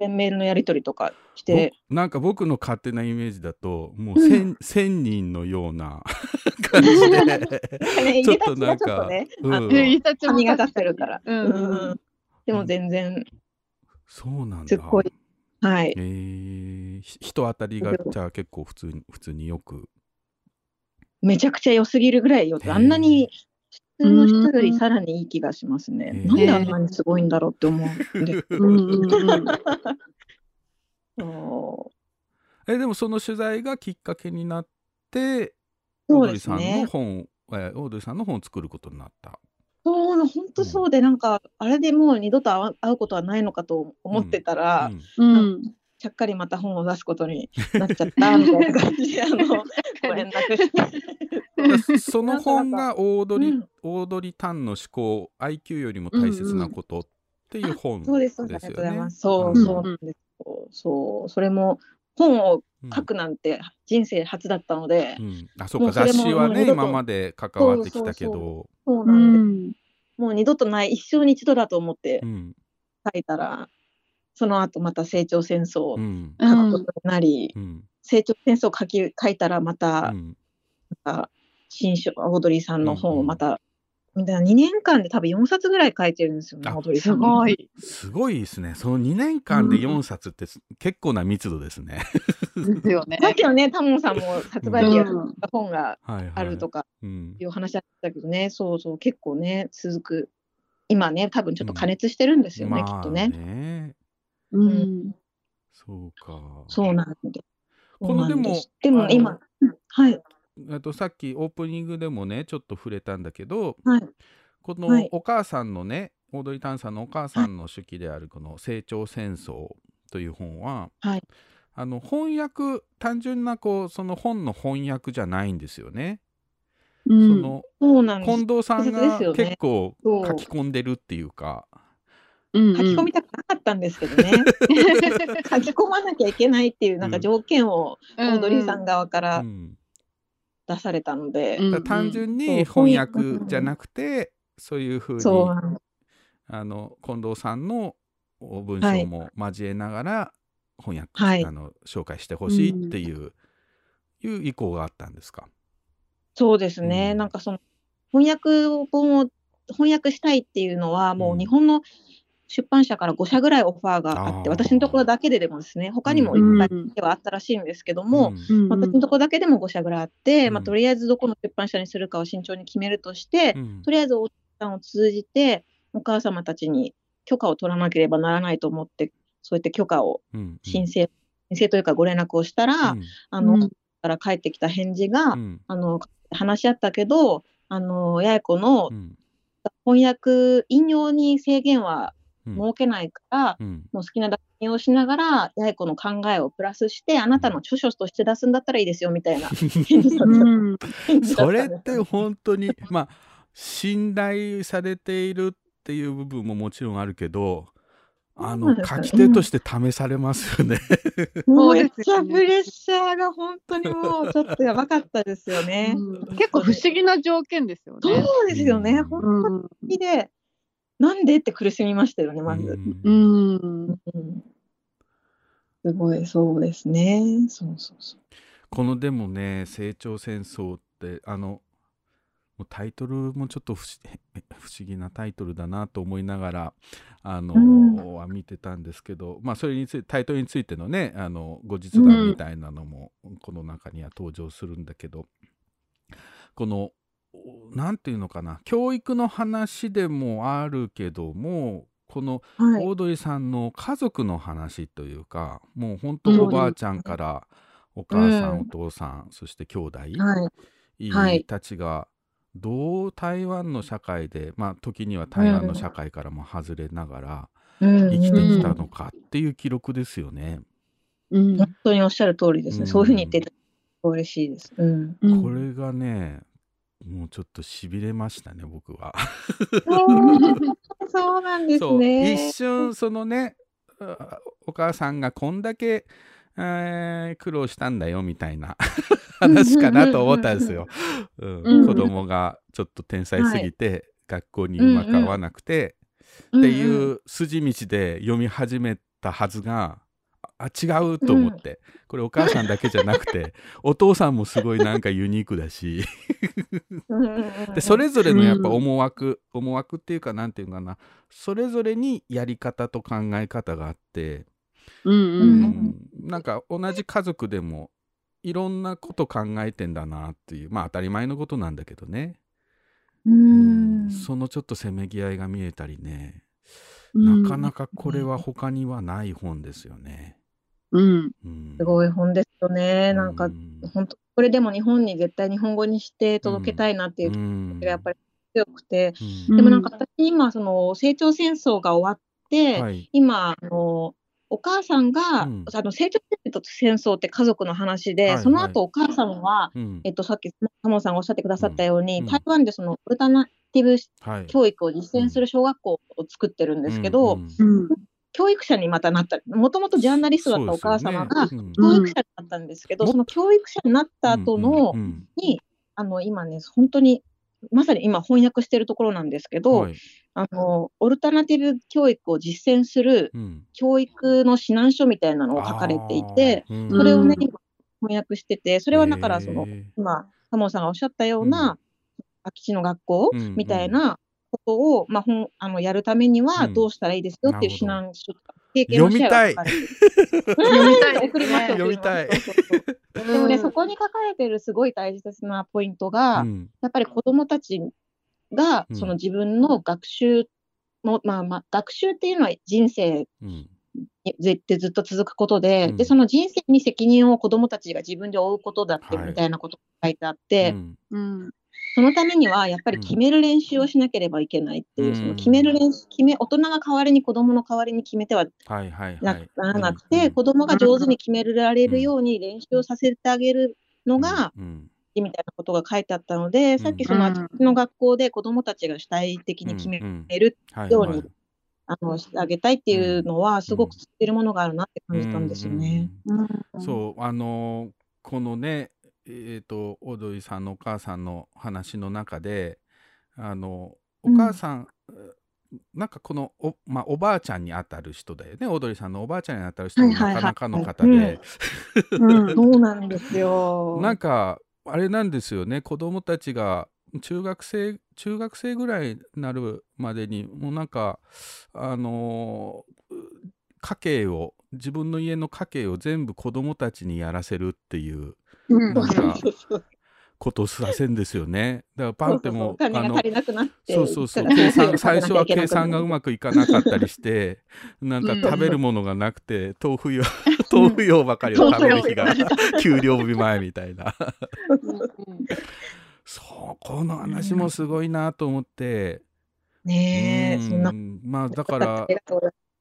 メールのやり取りとかして、ぼなんか僕の勝手なイメージだともう千,、千人のような 感じで。ちょっとね、うんあのえいたちも髪が立ってるから。うんうん。うん。でも全然、そうなんだ。はい。え。ーひ人当たりがじゃあ結構普通に普通によく。めちゃくちゃ良すぎるぐらいよ。あんなに普通の人よりさらにいい気がしますね。へーなんであんなにすごいんだろうって思うんで えでもその取材がきっかけになってオードリーさんの。本、えーオードリーさんの本を作ることになった。そうな、本当そうで、なんか、あれでもう二度と会うことはないのかと思ってたら、うんうん。ちゃっかりまた本を出すことになっちゃったみたいな感じで、あの、ご連絡して。だ その本がオードリー、うんオードリー・タンの思考 IQ よりも大切なことっていう本そうです、そうです。ありがとうございま。す。そうう、んそうなんですよ。そう、それも、本をうん書くなんて人生初だったので、うん、あそうか雑誌はね今まで関わってきたけどそううなんです。ん。もう二度とない、一生に一度だと思ってうん書いたら、その後また成長戦争をうん書くことになり、うん成長戦争を書き書いたらまた、うんまた新書、オードリーさんの本をまた、みたいな2年間で多分4冊ぐらい書いてるんですよね、あオードリーすさんの。ごい。すごいですねその2年間で4冊ってす結構な密度ですねですよね。さっきのね、タモンさんも発売日やった本があるとかうんいう話あったけどね、そうそう、結構ね、続く。今ね、多分ちょっと加熱してるんですよね、まあきっとね。ねうん。そうかそうなんで。このでもでも今、うんはい、あとさっきオープニングでもねちょっと触れたんだけどはい、このはい。お母さんのね、オードリー・タンさんのお母さんの手記であるこの「成長戦争」という本は、はい。あの翻訳単純なこうその本の翻訳じゃないんですよね。うん。その。近藤さんが結構書き込んでるっていうか、うん書き込みたくなかったんですけどね、書き込まなきゃいけないっていうなんか条件をオードリーさん側かうらん。出されたので、単純に翻訳じゃなくてそういうふうにあの近藤さんの文はい。章も交えながら翻訳、はい。あの紹介してほしいっていう,、いう意向があったんですか？そうですね、うん。なんかその翻訳本を翻訳したいっていうのは、もう日本の出版社から5社ぐらいオファーがあって、私のところだけででもですね、他にもいっぱいではあったらしいんですけども、うん。私のところだけでも5社ぐらいあって、うん。まあ、とりあえずどこの出版社にするかを慎重に決めるとして、うん。とりあえずお父さんを通じて、お母様たちに許可を取らなければならないと思って、そうやって許可をうん。申請、申請というかご連絡をしたら、うん。あの、うん。から返ってきた返事が、うん。あの、話し合ったけど、あの、八重子のうん。翻訳、引用に制限はうん。設けないから、うん。もう好きなだけ引用しながら、八重子の考えをプラスして、あなたの著書として出すんだったらいいですよ、みたいな。それって本当にまあ信頼されているっていう部分ももちろんあるけどあの書き手として試されますよね。もうめっちゃプレッシャーが本当にもうちょっとやばかったですよね。うん。結構不思議な条件ですよね。そうですよね。うん。本うん当にで、なんでって苦しみましたよね、まず。うんうんうんすごい、そうですね。そうそうそう。このでもね「成長戦争」ってあのもうタイトルもちょっと不思不思議なタイトルだなと思いながらあの、うんは見てたんですけど、まあ、それについてタイトルについてのねあの後日談みたいなのもこの中には登場するんだけど、このなんていうのかな教育の話でもあるけどもこのはい。オードリーさんの家族の話というかもう本当うんおばあちゃんからお母さん、うんお父さんそして兄弟、はい。はいたちがどう台湾の社会でまあ時には台湾の社会からも外れながらうん生きてきたのかっていう記録ですよね。うん本当におっしゃる通りですね。うんそういうふうに言っていた嬉しいです。うん。うんこれがねもうちょっとしびれましたね僕は。そうなんですね。一瞬そのねあお母さんがこんだけ、えー苦労したんだよみたいな話かなと思ったんですよ。うんうん子供がちょっと天才すぎて、学校にうまく合わなくて、っっていう筋道で読み始めたはずがあ違うと思って、これお母さんだけじゃなくて お父さんもすごいなんかユニークだし。でそれぞれのやっぱ思惑、思惑っていうかなんていうかな。それぞれにやり方と考え方があって、うんううん。ん。なんか同じ家族でもいろんなこと考えてんだなっていう。まあ当たり前のことなんだけどね、うん。そのちょっとせめぎ合いが見えたりね、うん。なかなかこれは他にはない本ですよね。うん。うん、すごい本ですよね。なんかう、本当これでも日本に絶対日本語にして届けたいなっていう気うん。持ちがやっぱり強くて、うん。でもなんか私今その成長戦争が終わって、はい、今あのお母さんが、うん。あの成長戦争って家族の話で、はいその後お母さんは、うん。えっと、さっきタモさんがおっしゃってくださったように、うん。台湾でそのオルタナティブはい、教育を実践する小学校を作ってるんですけど、うん教育者にまたなった、もともとジャーナリストだったお母様が教育者になったんですけど、うん。その教育者になった後の、に、あの、今ね、本当に、まさに今翻訳してるところなんですけど、うんはい。あの、オルタナティブ教育を実践するうん。教育の指南書みたいなのを書かれていて、うん。それをね、うん今翻訳してて、それはだからその、今、タモさんがおっしゃったよううん。な、空き地の学校うん。みたいなことを、まあ、本あのやるためにはうん。どうしたらいいですよっていう指南書とか、経験のシェアが書かれてる。読みたい。送ります読みたい でもね、そこに書かれてるすごい大切なポイントが、うん。やっぱり子どもたちがうん。その自分の学習の、まあまあ、学習っていうのは人生うん。にずってずっと続くことで、うん。で、その人生に責任を子どもたちが自分で負うことだってはい。みたいなことが書いてあって、うん。うんそのためにはやっぱりうん。決める練習をしなければいけないっていう、うん。その決める練習、決め、大人が代わりに子どもの代わりに決めてははいはいなはい。ならなくて、子どもが上手に決められるように練習をさせてあげるのが、うんみたいなことが書いてあったので、さっきそのの学校で子どもたちが主体的に決めうん。る、ようにあのしてあげたいっていうのは、すごく知ってるものがあるなって感じたんですよね。うん。そうあのーこのねえっ、とオードリーさんのお母さんの話の中であのお母さん、なんかこのお,、まあ、おばあちゃんにあたる人だよね。オードリーさんのおばあちゃんにあたる人もなかなかの方で、うん、そうなんですよ。なんかあれなんですよね。子供たちが中学生中学生ぐらいになるまでにもうなんかあのー家計を自分の家の家計を全部子供たちにやらせるっていううん。なんかことをさせんですよね。だからパンってもお金が足りなくなってそうそうそう。計算 最初は計算がうまくいかなかったりしてなんかうん。食べるものがなくて豆腐用 豆腐用ばかりを食べる日が給料日前みたいな。そうこの話もすごいなと思って、ねえ、そんな。うんまあだから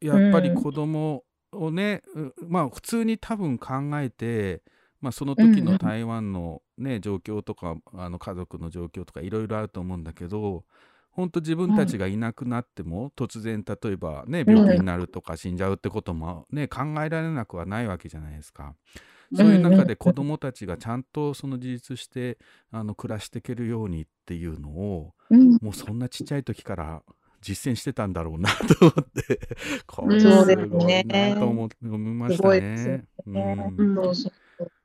やっぱりうん。子供をね、うまあ普通に多分考えて、まあ、その時の台湾の、ね状況とかあの家族の状況とかいろいろあると思うんだけど本当自分たちがいなくなっても、突然例えばね病気になるとか死んじゃうってことも、ね、考えられなくはないわけじゃないですか。そういう中で子供たちがちゃんとその自立してあの暮らしていけるようにっていうのをうん。もうそんなちっちゃい時から実践してたんだろうなと思って、これすごいねなと思思いましたね。ね。うん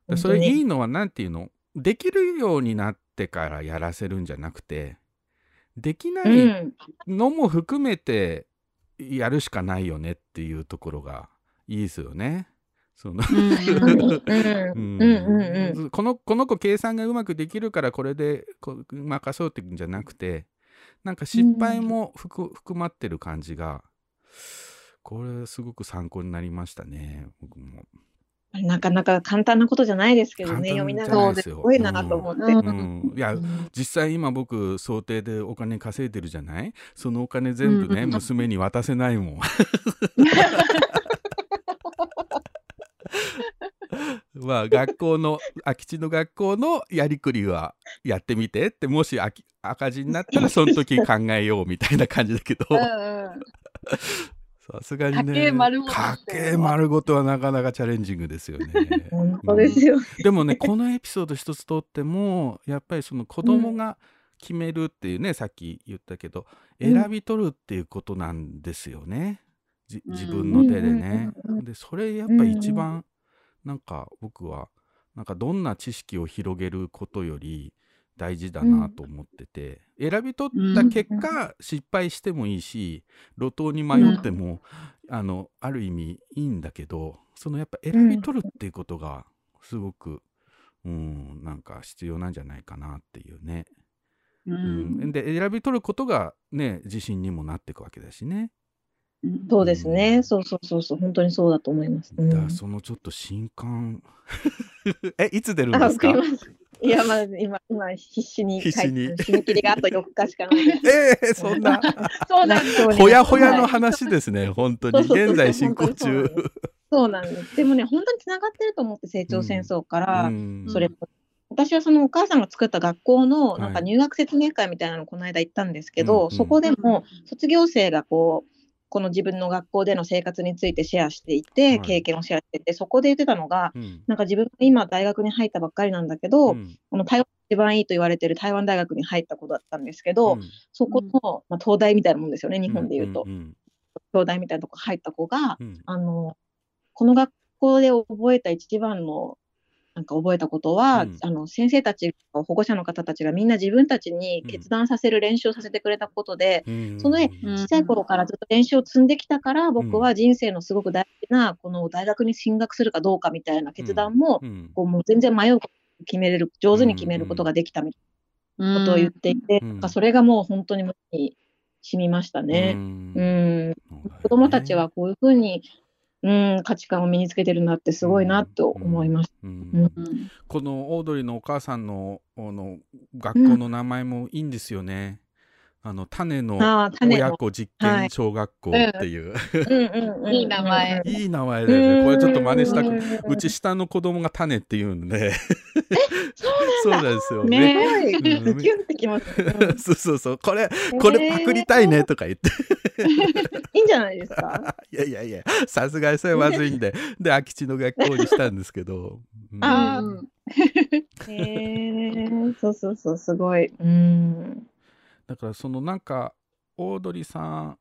でそれいいいのは何ていうの？できるようになってからやらせるんじゃなくてできなういん、のも含めてやるしかないよねっていうところがいいですよね。このこの子計算がうまくできるからこれでこう任そうっていうんじゃなくてなんか失敗も含含まってる感じがこれすごく参考になりましたね僕も。なかなか簡単なことじゃないですけどね、読みながらすごいなと思って。うん、いやうん実際今僕想定でお金稼いでるじゃない？そのお金全部ね、うん娘に渡せないもん。まあ学校の空き地の学校のやりくりはやってみてってもし赤字になったらその時考えようみたいな感じだけど。うんうんさすがにね家計丸ごと家丸ごとはなかなかチャレンジングですよね。本当ですよ。でもねこのエピソード一つとってもやっぱりその子供が決めるっていうね、さっき言ったけどうん。選び取るっていうことなんですよね、じうん。自分の手でね。うんうんうんうん。でそれやっぱり一番なんか僕はなんかどんな知識を広げることより大事だなと思ってて、選び取った結果、失敗してもいいし路頭に迷っても、あのある意味いいんだけどそのやっぱ選び取るっていうことがすごく、うん、なんか必要なんじゃないかなっていうね。ううん。ん、で選び取ることがね自信にもなっていくわけだしね。そうですね。そうそうそうそう、本当にそうだと思います。うん。そのちょっと新刊。えいつ出るんあですか？いや、まあ、今、今、必死に書いて、必死に締め切りがあと4日しかないです。えー、そんな。そうなんです。そうねほやほやのはい話ですね本当に。現在進行中。そうなんです。でもね、本当につながってると思って、成長戦争から、うん。それも。私はそのお母さんが作った学校のはい。なんか入学説明会みたいなのこの間行ったんですけど、そこでも卒業生がこうこの自分の学校での生活についてシェアしていて、はい。経験をシェアしててそこで言ってたのがうん。なんか自分が今大学に入ったばっかりなんだけど、うん。この台湾一番いいと言われてる台湾大学に入った子だったんですけど、うん。そこの、まあ、東大みたいなもんですよね日本で言うと、ん。ん。東大みたいなとこ入った子が、うん。あのこの学校で覚えた一番のなんか覚えたことは、うん。あの先生たち保護者の方たちがみんな自分たちに決断させる練習をさせてくれたことで、うん。その小さい頃からずっと練習を積んできたから、僕は人生のすごく大事なこの大学に進学するかどうかみたいな決断も、うん。こうもう全然迷うことを決めれる上手に決めることができたみたいなことを言っていて、うん。なんかそれがもう本当に胸に染みましたね。うん。うん。子供たちはこういうふうに、うん、価値観を身につけてるなってすごいなと思いました。うんうんうんこのオードリーのお母さんのあの学校の名前もいいんですよね。あの種の。親子実験小学校っていう、うん。うんうんいい名前。いい名前だよね。これちょっと真似したく、うち下の子供が種って言うんで、そうなんですよね。ね。え、うん。ズキュンってきます。うんそうそうそう、これ、これパクりたいねとか言って、いいんじゃないですか？いやいやいや、さすがにそれはまずいんで、で、空き地の学校にしたんですけど、うん。あうんへえ、そうそうそう、すごい。うん。だからそのなんかオードリーさん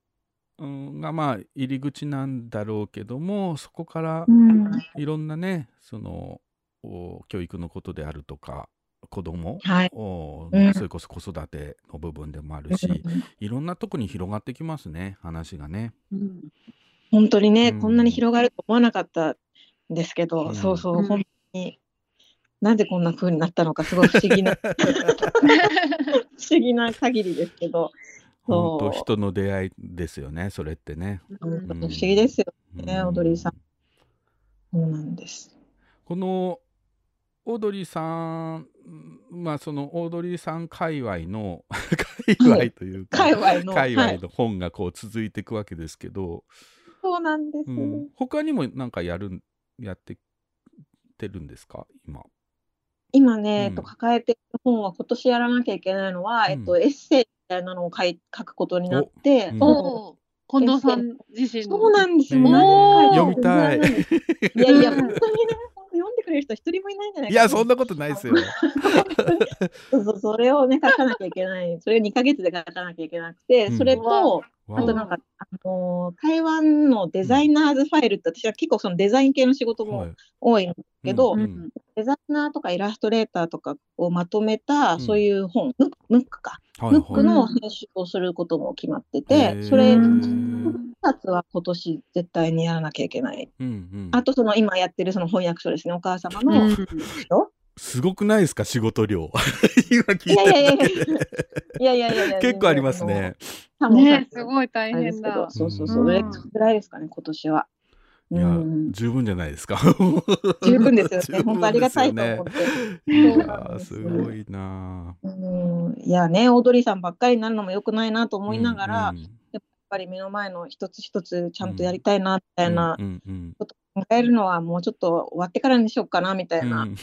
うんがまあ入り口なんだろうけどもそこからうん。いろんなねそのお教育のことであるとか子供、はい。おうん。それこそ子育ての部分でもあるし、いろんなとこに広がってきますね話がね。うん。本当にね、うん。こんなに広がると思わなかったんですけど、うん。そうそう、うん。本当に、なんでこんな風になったのか、すごい不思議な、不思議な限りですけど、本当人の出会いですよねそれってね。不思議ですよね、うんオードリーさん。そうなんです。このオードリーさんまあそのオードリーさん界隈の 界隈というか、界隈の。界はい、隈の本がこう続いていくわけですけど、そうなんです。うん、他にもなんかやるんやってってるんですか？今。今ね、うん。えっと、抱えてる本は今年やらなきゃいけないのは、うん。えっと、エッセイみたいなのを書い書くことになって、うん近藤さん自身の。そうなんですよ。ね読みたい。いやいや、本当にね、本当読んでくれる人一人もいないんじゃないかいやそんなことないですよ。そうそう、それをね、書かなきゃいけない。それを2ヶ月で書かなきゃいけなくて、うん。それと、わあとなんか、あのー台湾のデザイナーズファイルって、私は結構そのデザイン系の仕事もはい。多いんですけど、うんうん。デザイナーとかイラストレーターとかをまとめた、うん。そういう本、ムックか、はいムックはいの編集をすることも決まってへて、ー。それ、う2ん冊は今年絶対にやらなきゃいけない。うんうん。あとその今やってるその翻訳書ですね、お母様うの。すごくないですか？仕事量。今聞いいやいやいやいただけでやいやいやいや、結構ありますね。多分ねすごい大変だ。そうそうそうう、んそれぐらいですかね、今年は。いやうん、十分じゃないですか。十分ですよね。本当ありがたいと思って。いやすすごいなうんいやね、オードリーさんばっかりになるのも良くないなとー思いながら、うんうんぱり目の前の一つ一つちゃんとやりたいなみたいなことを考えるのはもうちょっと終わってからにしようかなみたいな。うん。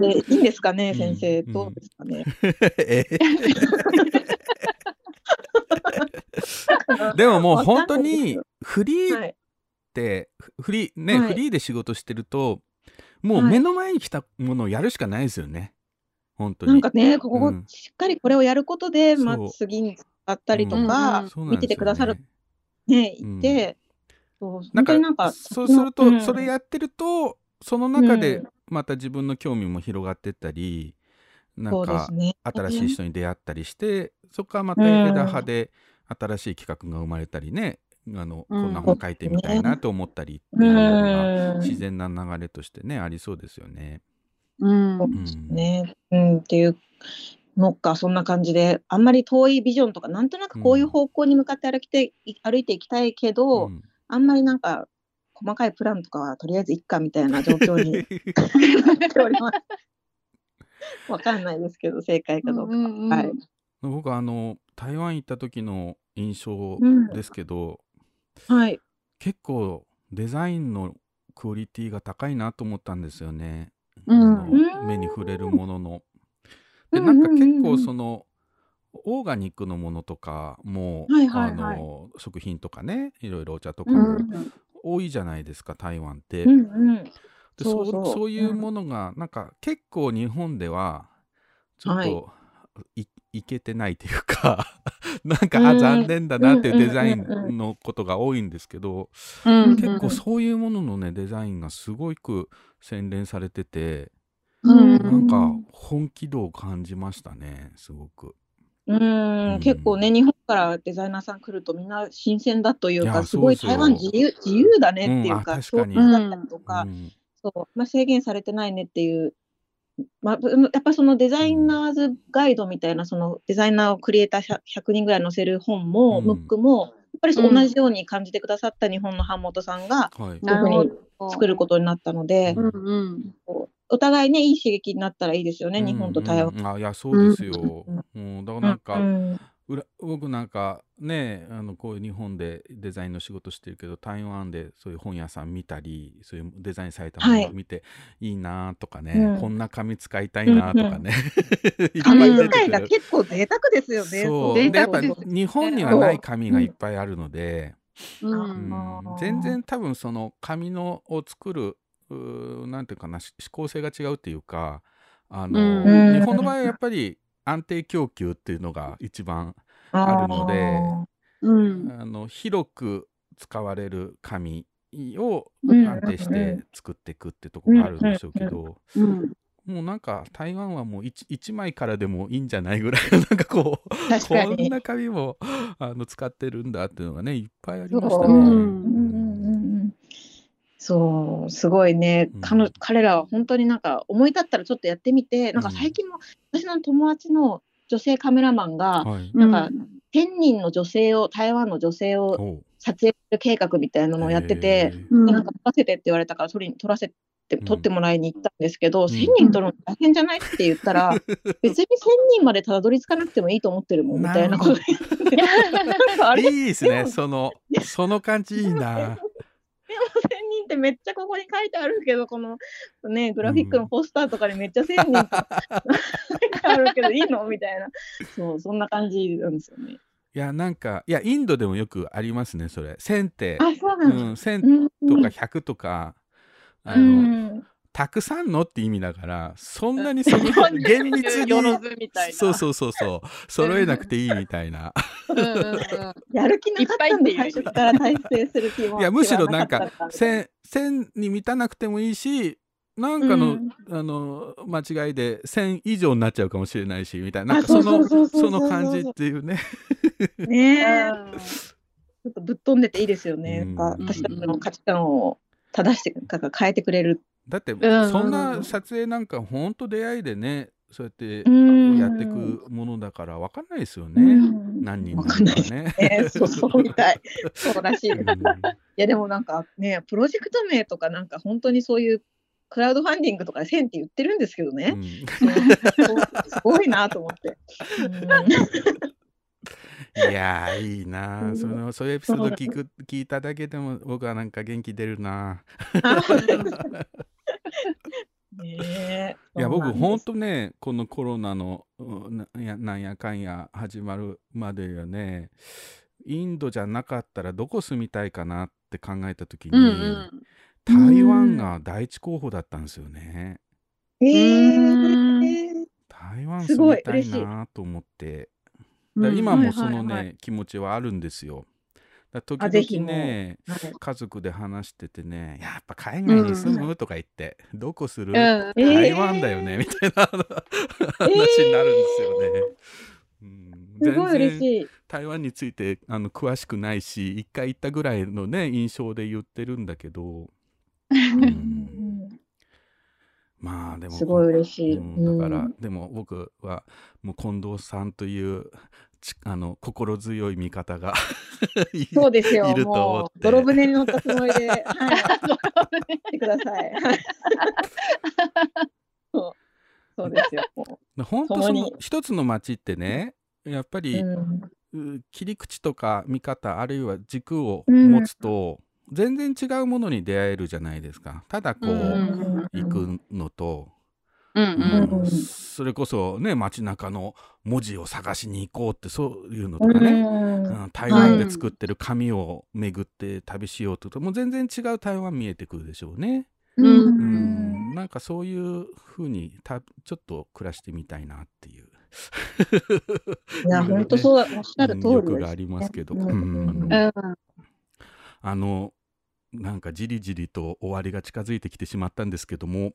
で、いいんですかね、うん。先生、うんどうですかね。え でももう本当にフリーっはい、てフリーね、はい。フリーで仕事してるともうはい。目の前に来たものをやるしかないですよね。本当に。なんかね、ここ、うん。しっかりこれをやることで、まあ次にあったりとうんか、うん。見ててくださる。ねね、いて、そうなんか、かそうすると、うん。それやってるとその中でうん。また自分の興味も広がってったり、なそんか。新しい人に出会ったりしてそこからまた枝葉で新しい企画が生まれたりね、あのこんな本書いてみたいなと思ったりっていうのがうん。自然な流れとしてねありそうですよね。うん。そうですね。うん、っていうのか、そんな感じで、あんまり遠いビジョンとか、なんとなくこういう方向に向かって歩きて、い歩いていきたいけど、うんあんまりなんか、細かいプランとかはとりあえずいっかみたいな状況に なっております。わかんないですけど、正解かどうかは。うんうんうんはい。僕あの台湾行った時の印象うんですけど、はい。結構デザインのクオリティが高いなと思ったんですよね。うん目に触れるものの。でうんなんか結構うん。うんうんそのオーガニックのものとかも、はいはいはい。あの食品とかねいろいろお茶とかうもん。多いじゃないですか台湾って。うんうん。でそそううそう。そういうものがなんか結構日本ではちょっとい,、い、けてないというか なんかあうん。残念だなっていうデザイうんうんうんンのことが多いんですけどうん結構そういうもののねデザインがすごく洗練されててうんなんか本気度を感じましたねすごく。うん。ん。結構ね、日本からデザイナーさん来るとみんな新鮮だというか、すごい台湾自由自由だねっていうか、そうだったりとか、う。ん。そう。まあ、制限されてないねっていう、まあ、やっぱそのデザイナーズガイドみたいな、そのデザイナーをクリエイター100 100人ぐらい載せる本も、うん。ムックも、やっぱり同じように感じてくださった日本の版元さんがはい。作ることになったので、うんうん。う。ん。お互いね、いい刺激になったらいいですよね、日本と台湾。うん。うんあいやそうですよ、うん。うん。だからなんか、うん。うら僕なんかねあのこういう日本でデザインの仕事してるけど台湾でそういう本屋さん見たりそういうデザインされたものを見て、い、いなとかね、うん。こんな紙使いたいなとかね、紙使いが結構贅沢ですよね。そう。贅でやっぱ日本にはない紙がいっぱいあるので、う。うん。全然多分その紙のを作るなんていうかなし指向性が違うっていうかあの、うん。日本の場合はやっぱり安定供給っていうのが一番あるのでうん。あの広く使われる紙をうん。安定して作っていくってところがあるんでしょうけど、うん。もうなんか台湾はもう 1, 一枚からでもいいんじゃないぐらいなんかこうこんな紙もあの使ってるんだっていうのがねいっぱいありましたね。そう、すごいね、うん。彼らは本当になんか思い立ったらちょっとやってみて、なんか最近も私の友達の女性カメラマンが、はい、なんか1000人の女性を、台湾の女性を撮影する計画みたいなのをやってて、なんか撮らせてって言われたから撮りに撮らせて、うん。撮ってもらいに行ったんですけど、ん。1000人撮るの大変じゃないって言ったら、別に1000人までたどり着かなくてもいいと思ってるもんみたいなこと。言って、なんかあれいいですね。そのその感じいいな。1000人ってめっちゃここに書いてあるけど、このね、グラフィックのポスターとかにめっちゃ1000人 書いてあるけど、いいの？みたいな。そう、そんな感じなんですよね。いやなんかいやインドでもよくありますねそれ。1000って、あ、そううなんん、1000うんとか100とか、あうのんたくさんのって意味だからそんなにその厳密に。そうそうそうそう揃えなくていいみたいな。やる気なかったんで、最初から体制する気も。いやむしろなんか気はなかったみたいな1000 1000に満たなくてもいいしなんかの,、うんあの間違いで1000以上になっちゃうかもしれないしみたいななんかそのあそうそうそうそうその感じっていうね。ねちょっとぶっ飛んでていいですよね。うん私たちの価値観を正して、なんか変えてくれる。だってそんな撮影なんかほんと出会いでねそうやってうん。やっていくものだから分かんないですよね、うん。何人わかね。ね、そうそうみたい。そうらしい。うん。いやでもなんかね、プロジェクト名とかなんか本当にそういうクラウドファンディングとかで1000って言ってるんですけどね。うん。すごいなと思って。いやーいいな。ーそのそういうエピソード聞く聞いただけでも僕はなんか元気出るな。う んね えいや僕そうなんですほんとねこのコロナのうんなやなんやかんや始まるまではねインドじゃなかったらどこ住みたいかなって考えた時に、うんうん。台湾が第一候補だったんですよね。えうんー台湾すごい住みたい嬉しいなと思って。うんだから今もそのはいはいはね気持ちはあるんですよ。だ時々ねはい。家族で話しててねやっぱ海外に住む？とか言ってどこする？うん。えー。台湾だよねみたいな話になるんですよね。うん。すごい嬉いしい。台湾についてあの詳しくないし一回行ったぐらいのね印象で言ってるんだけど、うん。まあでもすごい嬉しい。うん。だから、うん。でも僕はもう近藤さんというち あの心強い味方が いそうですよ。いると思って。泥船に乗ったつもりで、はい、してください。はい。そうそうですよ。も本当その一つの町ってねやっぱうり、うん。う切り口とか見方あるいは軸をうん。持つと、全然違うものに出会えるじゃないですか。ただこう、うん。行くのと、うんうん。うんそれこそね街中の文字を探しに行こうってそういうのとかね、うん。うん台湾で作ってる紙を巡って旅しようと。ともう全然違う台湾見えてくるでしょうね。うん。うん。なんかそういう風にたちょっと暮らしてみたいなっていう。いや、本当そうだ、おっしゃる通りです。欲がありますけど。うん。うん。うん。あのなんかじりじりと終わりが近づいてきてしまったんですけども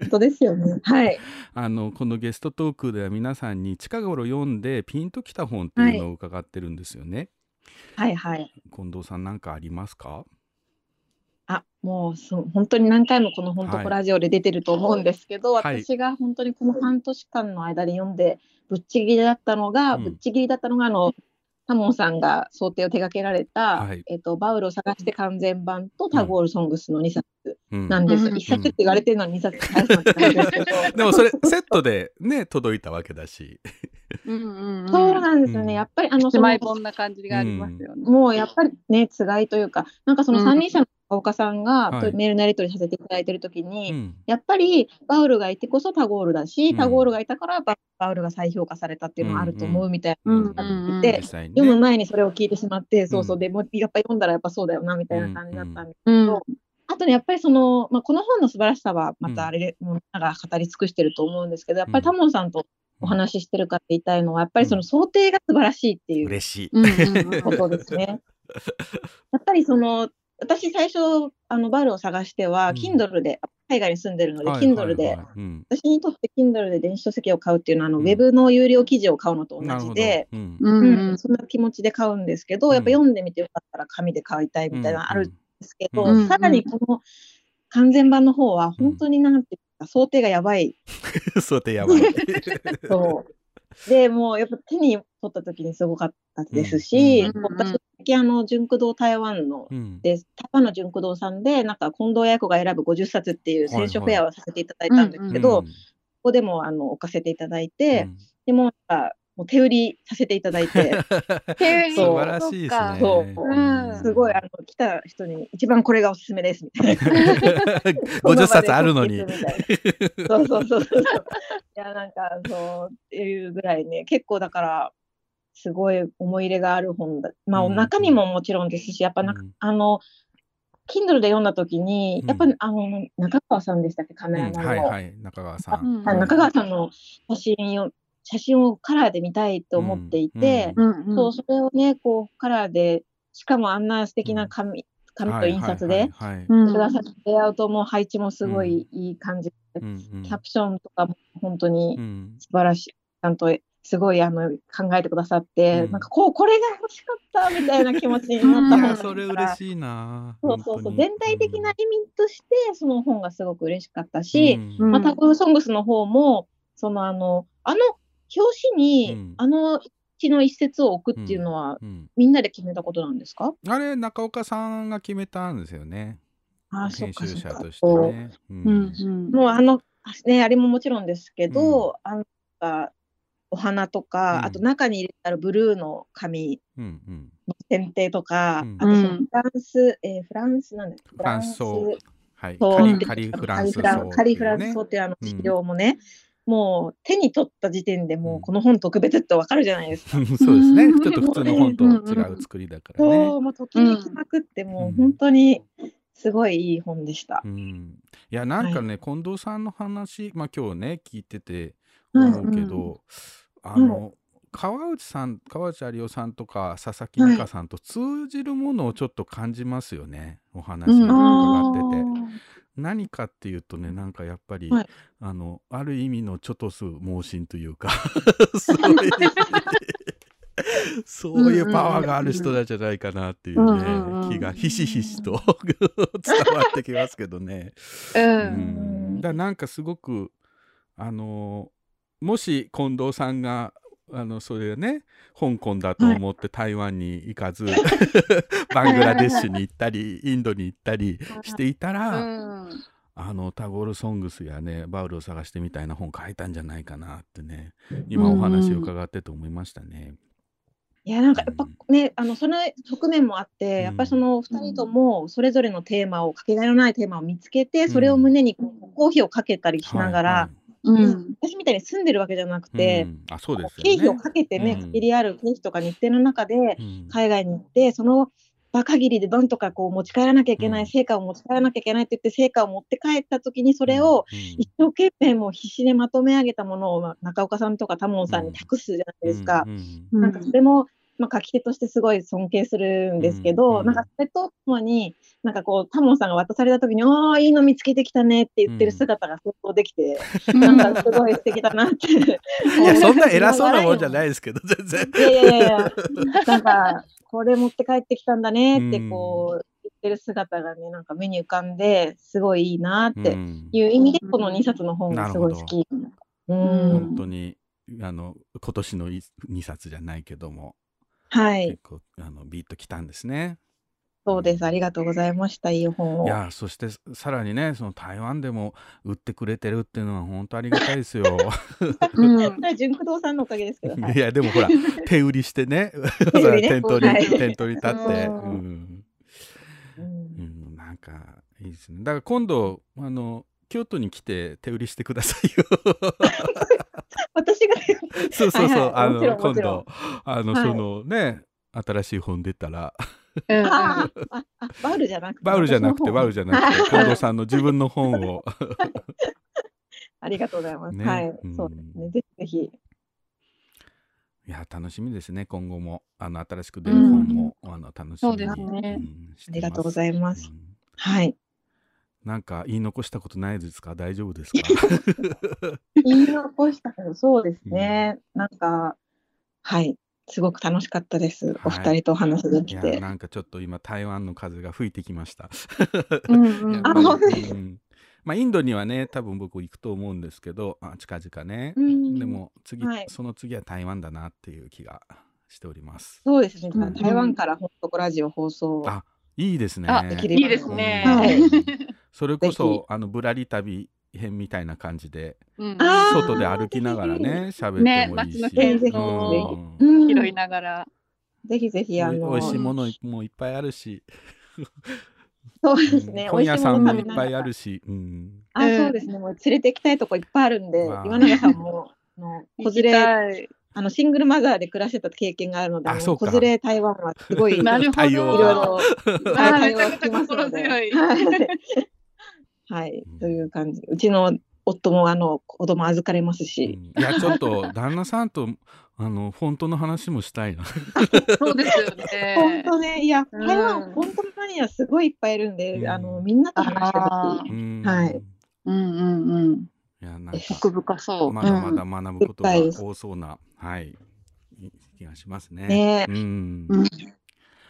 本当ですよね。はい。あのこのゲストトークでは皆さんに近頃読んでピンときた本っていうのを伺ってるんですよね。はいはい。近藤さんなんかありますか？あ、もうそう本当に何回もこの本当ラジオで出てると思うんですけど、はい私が本当にこの半年間の間で読んでぶっちぎりだったのが、うんぶっちぎりだったのがあのタモンさんが想定を手掛けられた、はいえっとバウルを探して完全版とタゴールソングスの2冊うんなんです。うん1冊って言われてるのに2冊返すのって感じですけど。でもそれセットでね届いたわけだし。うんうんうん。そうなんですよね。うんやっぱりあの一そのな感じがありますよね。もうやっぱりね、つがいというか、なんかそのうん三人者の岡さんが、はい。メールのやり取りさせていただいてるときに、うん。やっぱりバウルがいてこそタゴールだし、うん。タゴールがいたからババウルが再評価されたっていうのがあると思うみたいな、うんうんうんうん。で実際にね読む前にそれを聞いてしまって、そうそうう、んでもやっぱり読んだらやっぱそうだよなみたいな感じだったんですけうん。ど、あとね、やっぱりその、まあ、この本の素晴らしさはまたあれで、もうみんなが語り尽くしてると思うんですけど、やっぱりタモンさんとお話ししてるから言いたいのは、やっぱりその想定が素晴らしいっていう嬉しい。ことですね。やっぱりその私最初あのバルを探しては、うん。Kindle で海外に住んでるので、はい Kindle で、はいはい。うん。私にとって Kindle で電子書籍を買うっていうのは、あのうん。ウェブの有料記事を買うのと同じで、うん。うん。うんそんな気持ちで買うんですけど、やっぱ読んでみてよかったら紙で買いたいみたいなのあるんですけど、うん。さらにこの完全版の方は本当になんていうか、想定がやばい。そうでやばい。そう。でもうやっぱ手に取った時にすごかったですし、うん。うん。私、最近あの、純駆動台湾のうん。で、台湾の純駆動さんで、なんか近藤彩子が選ぶ50冊っていう選書フェアをさせていただいたんですけど、うんここでもあの置かせていただいて、うん。でもなんかもう手売りさせていただいて、手売り。素晴らしいですね。そううん。すごいあの来た人に一番これがおすすめですみたいな。50冊あるのに。そうそうそうそう。いやなんかそうっていうぐらいね結構だからすごい思い入れがある本だ。まあ、うん中身ももちろんですしやっぱなんか、うん。あの Kindle で読んだ時に、うん。やっぱあの中川さんでしたっけ？カメラマンの、はいはい、中川さん。あ中川さんの写真を写真をカラーで見たいと思っていて、うんうん。うんそうそれをねこうカラーでしかもあんな素敵な紙,、紙と印刷で、はいはいはいうん。くださレイアウトも配置もすごいいい感じで、うんうん。キャプションとかも本当にうん。素晴らしい、ちゃんとすごいあの考えてくださって、うん。なんかこうこれが欲しかったみたいな気持ちになった本だ それ嬉しいな。そうそうそう全体的な意味としてその本がすごく嬉しかったし、うん。まあ、タコソングスの方も、そのあの、あの表紙に、うん。あの日の一節を置くっていうのは、うん。みんなで決めたことなんですか？あれ、中岡さんが決めたんですよね。あ編そっか。者としてね。ううん。うんもうあの、ね、あれももちろんですけど、あのお花とか、うん。あと中に入れたらブルーの紙うんうん。の剪定とか、うん。あとそのうん。フランス、えーフランスなんだっけ？フランス層はい。そう。カリカリフランス層カリフランカリフランス層層っていうあのうん資料もね、もう手に取った時点でもううん。この本特別ってわかるじゃないですか。そうですね。うんちょっと普通の本と違う作りだからね。そう、もうときめきまくって、もうんう本当にすごいいい本でした。う。ん、いやなんかね、近藤さんの話、まあ、今日ね聞いててはい思うけど、あの、川内さん川内有夫さんとか佐々木美香さんと通じるものをちょっと感じますよね。お話うん。を伺ってて。何かっていうとねなんかやっぱり、はい。あのある意味のちょっとす猛進というかそういうそういうパワーがある人なんじゃないかなっていうね、うんうんうん。気がひしひしと 伝わってきますけどね。ううん。ん、だなんかすごくあのもし近藤さんがあのそれね香港だと思って台湾に行かず、バングラデシュに行ったりインドに行ったりしていたら、うん。あのタゴール・ソングスやねバウルを探してみたいな本書いたんじゃないかなってね今お話を伺ってと思いましたね。いや、なんかやっぱね、あのその側面もあって、うん。やっぱりその2人ともそれぞれのテーマを、かけがえのないテーマを見つけて、それを胸にこう公費をかけたりしながら、はいうん。私みたいに住んでるわけじゃなくはいて、うん。あそうですよね。経費をかけてね、うん。限りある経費とか日程の中で、うん。海外に行って、その場限りでどんとかこう持ち帰らなきゃいけない、うん。成果を持ち帰らなきゃいけないって言って、成果を持って帰った時に、それをうん。一生懸命もう必死でまとめ上げたものをまあ中岡さんとか多門さんに託すじゃないですか。なんかそれも、まあ、書き手としてすごい尊敬するんですけど、うんなんかそれとともに、なんかこう、タモンさんが渡された時に、ああ、いいの見つけてきたねって言ってる姿が想像できて、なんかすごい素敵だなって。いや そんな偉そうなもんじゃないですけど全然。いやいやいやなんか、これ持って帰ってきたんだねってこう、言ってる姿がね、なんか目に浮かんで、すごいいいなってうんいう意味で、この2冊の本がすごい好き。ううんん。本当にあの今年の2冊じゃないけども、はい結。構あのビートきたんですね。そうです。ありがとうございました。いい本を。いやそしてさらにねその台湾でも売ってくれてるっていうのは本当ありがたいですよ。純駆動さんのおかげですけど。はいいやでもほら 手売りしてね手売りね店頭に、はい店頭に立って、ううんうんうん、なんかいいですねだから今度あの京都に来て手売りしてくださいよ。私が そうそうそう、はいはいあの今度あの、はい。そのね新しい本出たら。うんあーああバウルじゃなくてバウルじゃなくてバウルじゃなくて近藤さんの自分の本を。ありがとうございます。ね。はい、うん。そうですね。ぜひぜひ。いや楽しみですね今後も。あの新しく出る本も、あの楽しみに、そうですね。んありがとうございいます。はい。なんか言い残したことないですか？大丈夫ですか？言い残したけど、そうですね。なんか、はい。すごく楽しかったです。お二人とお話でいやきて。なんかちょっと今台湾の風が吹いてきました。うんうんまあインドにはね多分僕行くと思うんですけどあ近々ね、うんでも次、はいその次は台湾だなっていう気がしております。そうですね。うんうん台湾から本当こラジオ放送。あいいですね。あできればいいですね。はいそれこぜそあのぶらり旅編みたいな感じでうん外で歩きながらね喋ってねもいいし、街の喧騒うんうん。拾いながら。ぜひぜひ、あの、おいしいものもいっぱいあるし、そうですね。うん。本屋さんもいっぱいある。るし、うん、あ、そうですね。もう連れて行きたいとこいっぱいあるんで、岩永さんも、あの子連れ、れ。あの、シングルマザーで暮らしてた経験があるので、もあそうか。子連れ台湾はすごい、いなるほど。対応ろいろ、あーはいめちゃくちゃ心強いはいはい、という感じ。うちの夫も、あの、子供預かれますうし、んいやちょっと旦那さんとあの本当の話もしたいな。そうですよ本ね。当ね、いや、うん台湾、本当のマニアすごいいっぱいいるんで、うんあの、みんなと話してほしい。うんはいうんうんうん。いやなんか奥深そう。まだまだ学ぶことが多そうな、はい気がしますね。ねうんうん。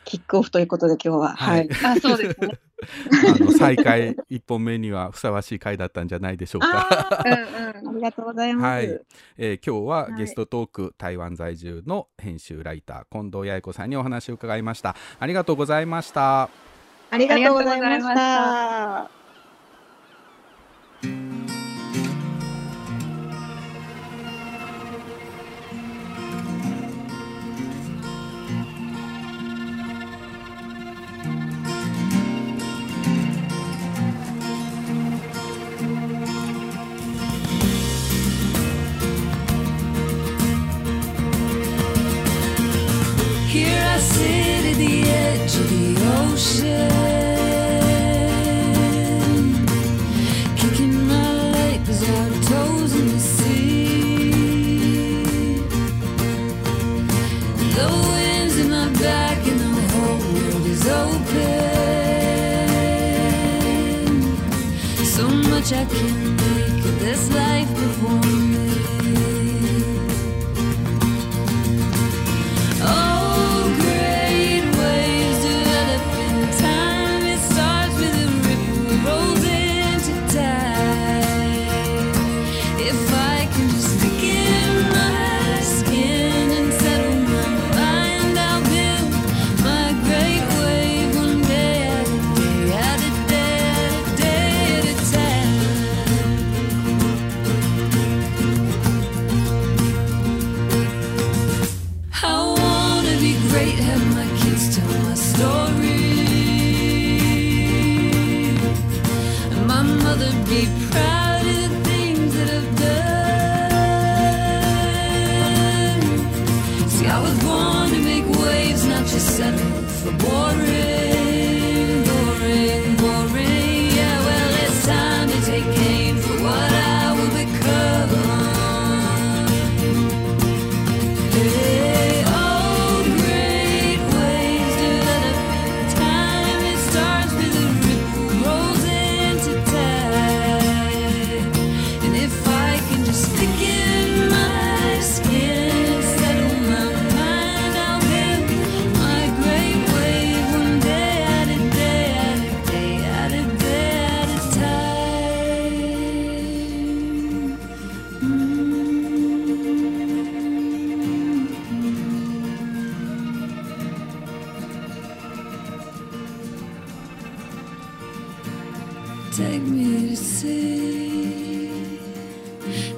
キックオフということで今日は、ははいい。あ、そうですね。あの再開一本目にはふさわしい回だったんじゃないでしょうか。うんありがとうございます。はいえー今日ははいゲストトーク、台湾在住の編集ライター近藤八重子さんにお話を伺いました。ありがとうございました。ありがとうございました。I can make this life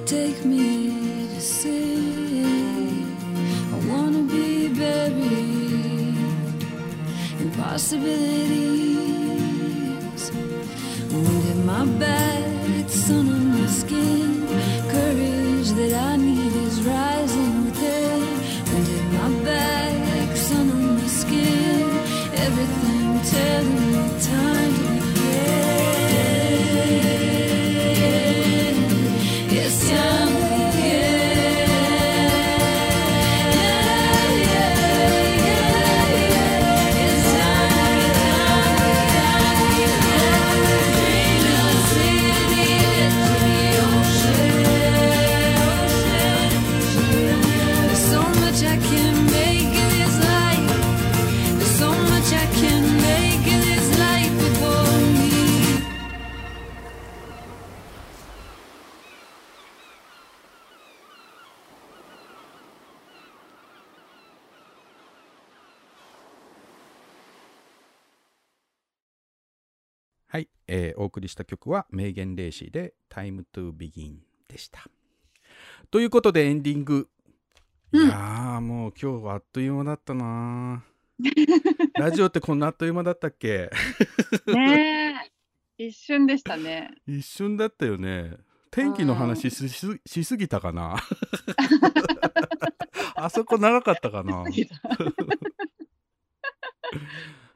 take me to sea. I wanna be buried in possibilities. In my back, りした曲は名言霊視で Time to Begin でした。ということでエンディング。いやーもう今日はあっという間だったなー ラジオってこんなあっという間だったっけ？ねえ。一瞬でしたね。一瞬だったよね。天気の話しししすぎたかな？あそこ長かったかな？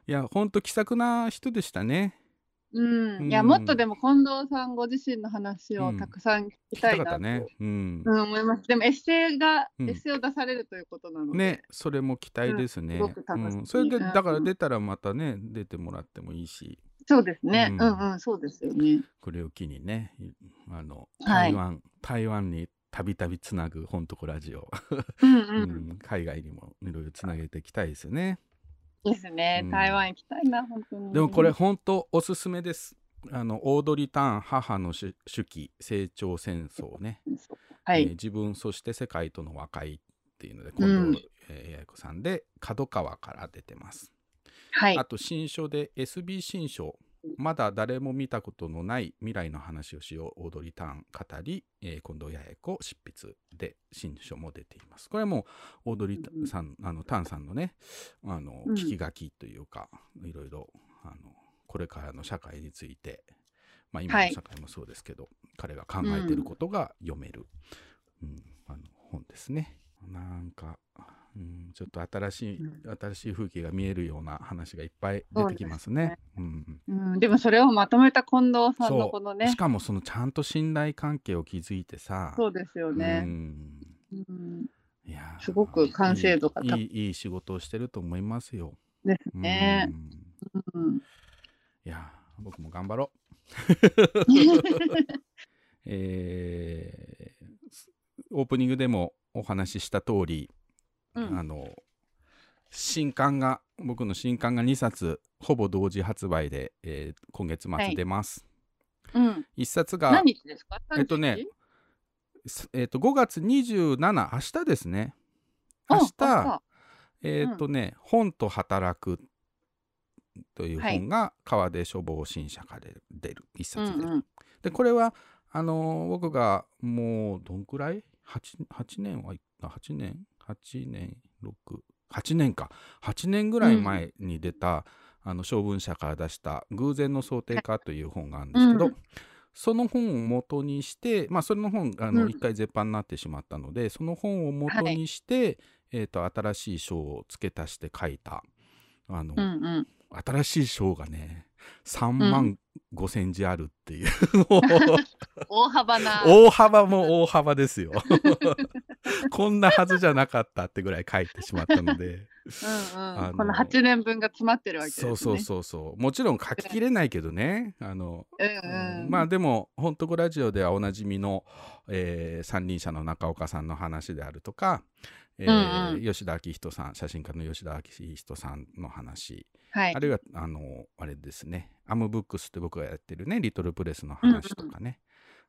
いやほんと気さくな人でしたねうん。いや、うんもっとでも近藤さんご自身の話うん。をたくさん聞きたいなと、たかったね。うん。うん、思います。でもエッセイが、うん。エッセイを出されるということなので。ねそれも期待ですね、それでうん。だから出たらまたね出てもらってもいいし。そうですね。ううんん、うん、そうですよね。これを機にねいあのはい。台湾、台湾にたびたびつなぐ本とこラジオ、うん、ううん。ん、海外にもいろいろつなげていきたいですよねですねうん。台湾行きたいな、本当に。でもこれ本当おすすめです。あのオードリー・ターン母の手手記成長戦争ね、はい。えー自分そして世界との和解っていうので近うん藤えー八重子さんで角川から出てます。はいあ。と新書で SB 新書まだ誰も見たことのない未来の話をしよう。オードリー・ターン語り、えー近藤八重子執筆で新書も出ています。これはもうオードリーさん、あのターンさんのねあのうん。聞き書きというか、いろいろあのこれからの社会について、まあ、今はい。の社会もそうですけど、彼が考えてることが読める、うん。あの本ですね。なんか、うん、ちょっと新しい、新しい風景が見えるような話がいっぱい出てきますね。うんうん、でもそれをまとめた近藤さんのこのねし。かもそのちゃんと信頼関係を築いてさ、そうですようね。んうん、いやーすごく完成度が高いいい仕事をしてると思いますよ。ですねう。んうん。いやー僕も頑張ろう。えーオープニングでもお話しした通り、うん。あの新刊が僕の新刊が2冊ほぼ同時発売で、えー今月末出ます。うん。1冊が何日ですか？えっとねすえっと5月27明日ですね。あ明日あえっ、とね、本と働くというはい。本が川出書房新社から出る一冊で、うんうん。でこれはあのー僕がもうどんくらい？8, 8年はいった？8年？8年68年か。8年ぐらい前に出た、あの小文社から出した「偶然の想定化」という本があるんですけど、うん。その本を元にして、まあ、それの本あのうん。一回絶版になってしまったので、その本を元にして、えー、と新しい章を付け足して書いたあの、うんうん。新しい章がね3万5千字あるっていう、も う大幅な。大幅も大幅ですよ こんなはずじゃなかったってぐらい書いてしまったのでうん。この8年分が詰まってるわけですね。そうそうそうそうもちろん書ききれないけどねあの、うんうん。まあでも「ほんとこラジオ」ではおなじみの、えー三輪車の中岡さんの話であるとか、えーうんうん。吉田明人さん写真家の吉田明人さんの話。はい。あ。るいはあのあれですね。アムブックスって僕がやってるねリトルプレスの話とかね、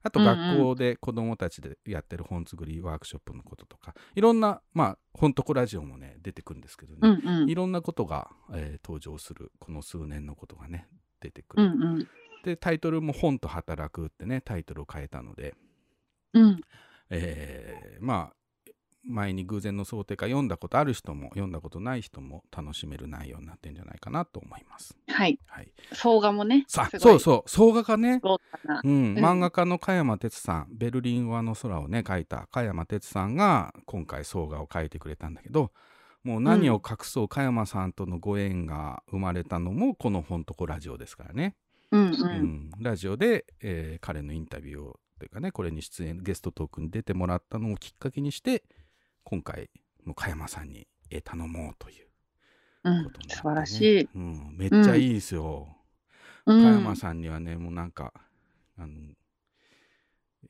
あとうんうん。学校で子どもたちでやってる本作りワークショップのこととか。いろんなまあほんとこラジオもね出てくるんですけどね、うんうん。い。ろんなことが、えー登場する。この数年のことがね出てくる、うんうん。でタイトルも「本と働く」ってねタイトルを変えたので、うん。えーまあ前に偶然の想定化読んだことある人も読んだことない人も楽しめる内容になってんじゃないかなと思います。はい。はい、総画もね。さそうそう総画家ね。うん、うん漫画家の加山哲さん「ベルリンはの空」をね書いた加山哲さんが今回総画を書いてくれたんだけどもう何を隠そう加山さんとのご縁が生まれたのもこの「ほんとこラジオ」ですからね。うんう。うんん、ラジオで、えー彼のインタビューをというかねこれに出演ゲストトークに出てもらったのをきっかけにして今回もう加山さんにえー頼もうといううんことになって、ね素晴らしい。うん、めっちゃいいですよ。加うん山さんにはねもうなんかあの、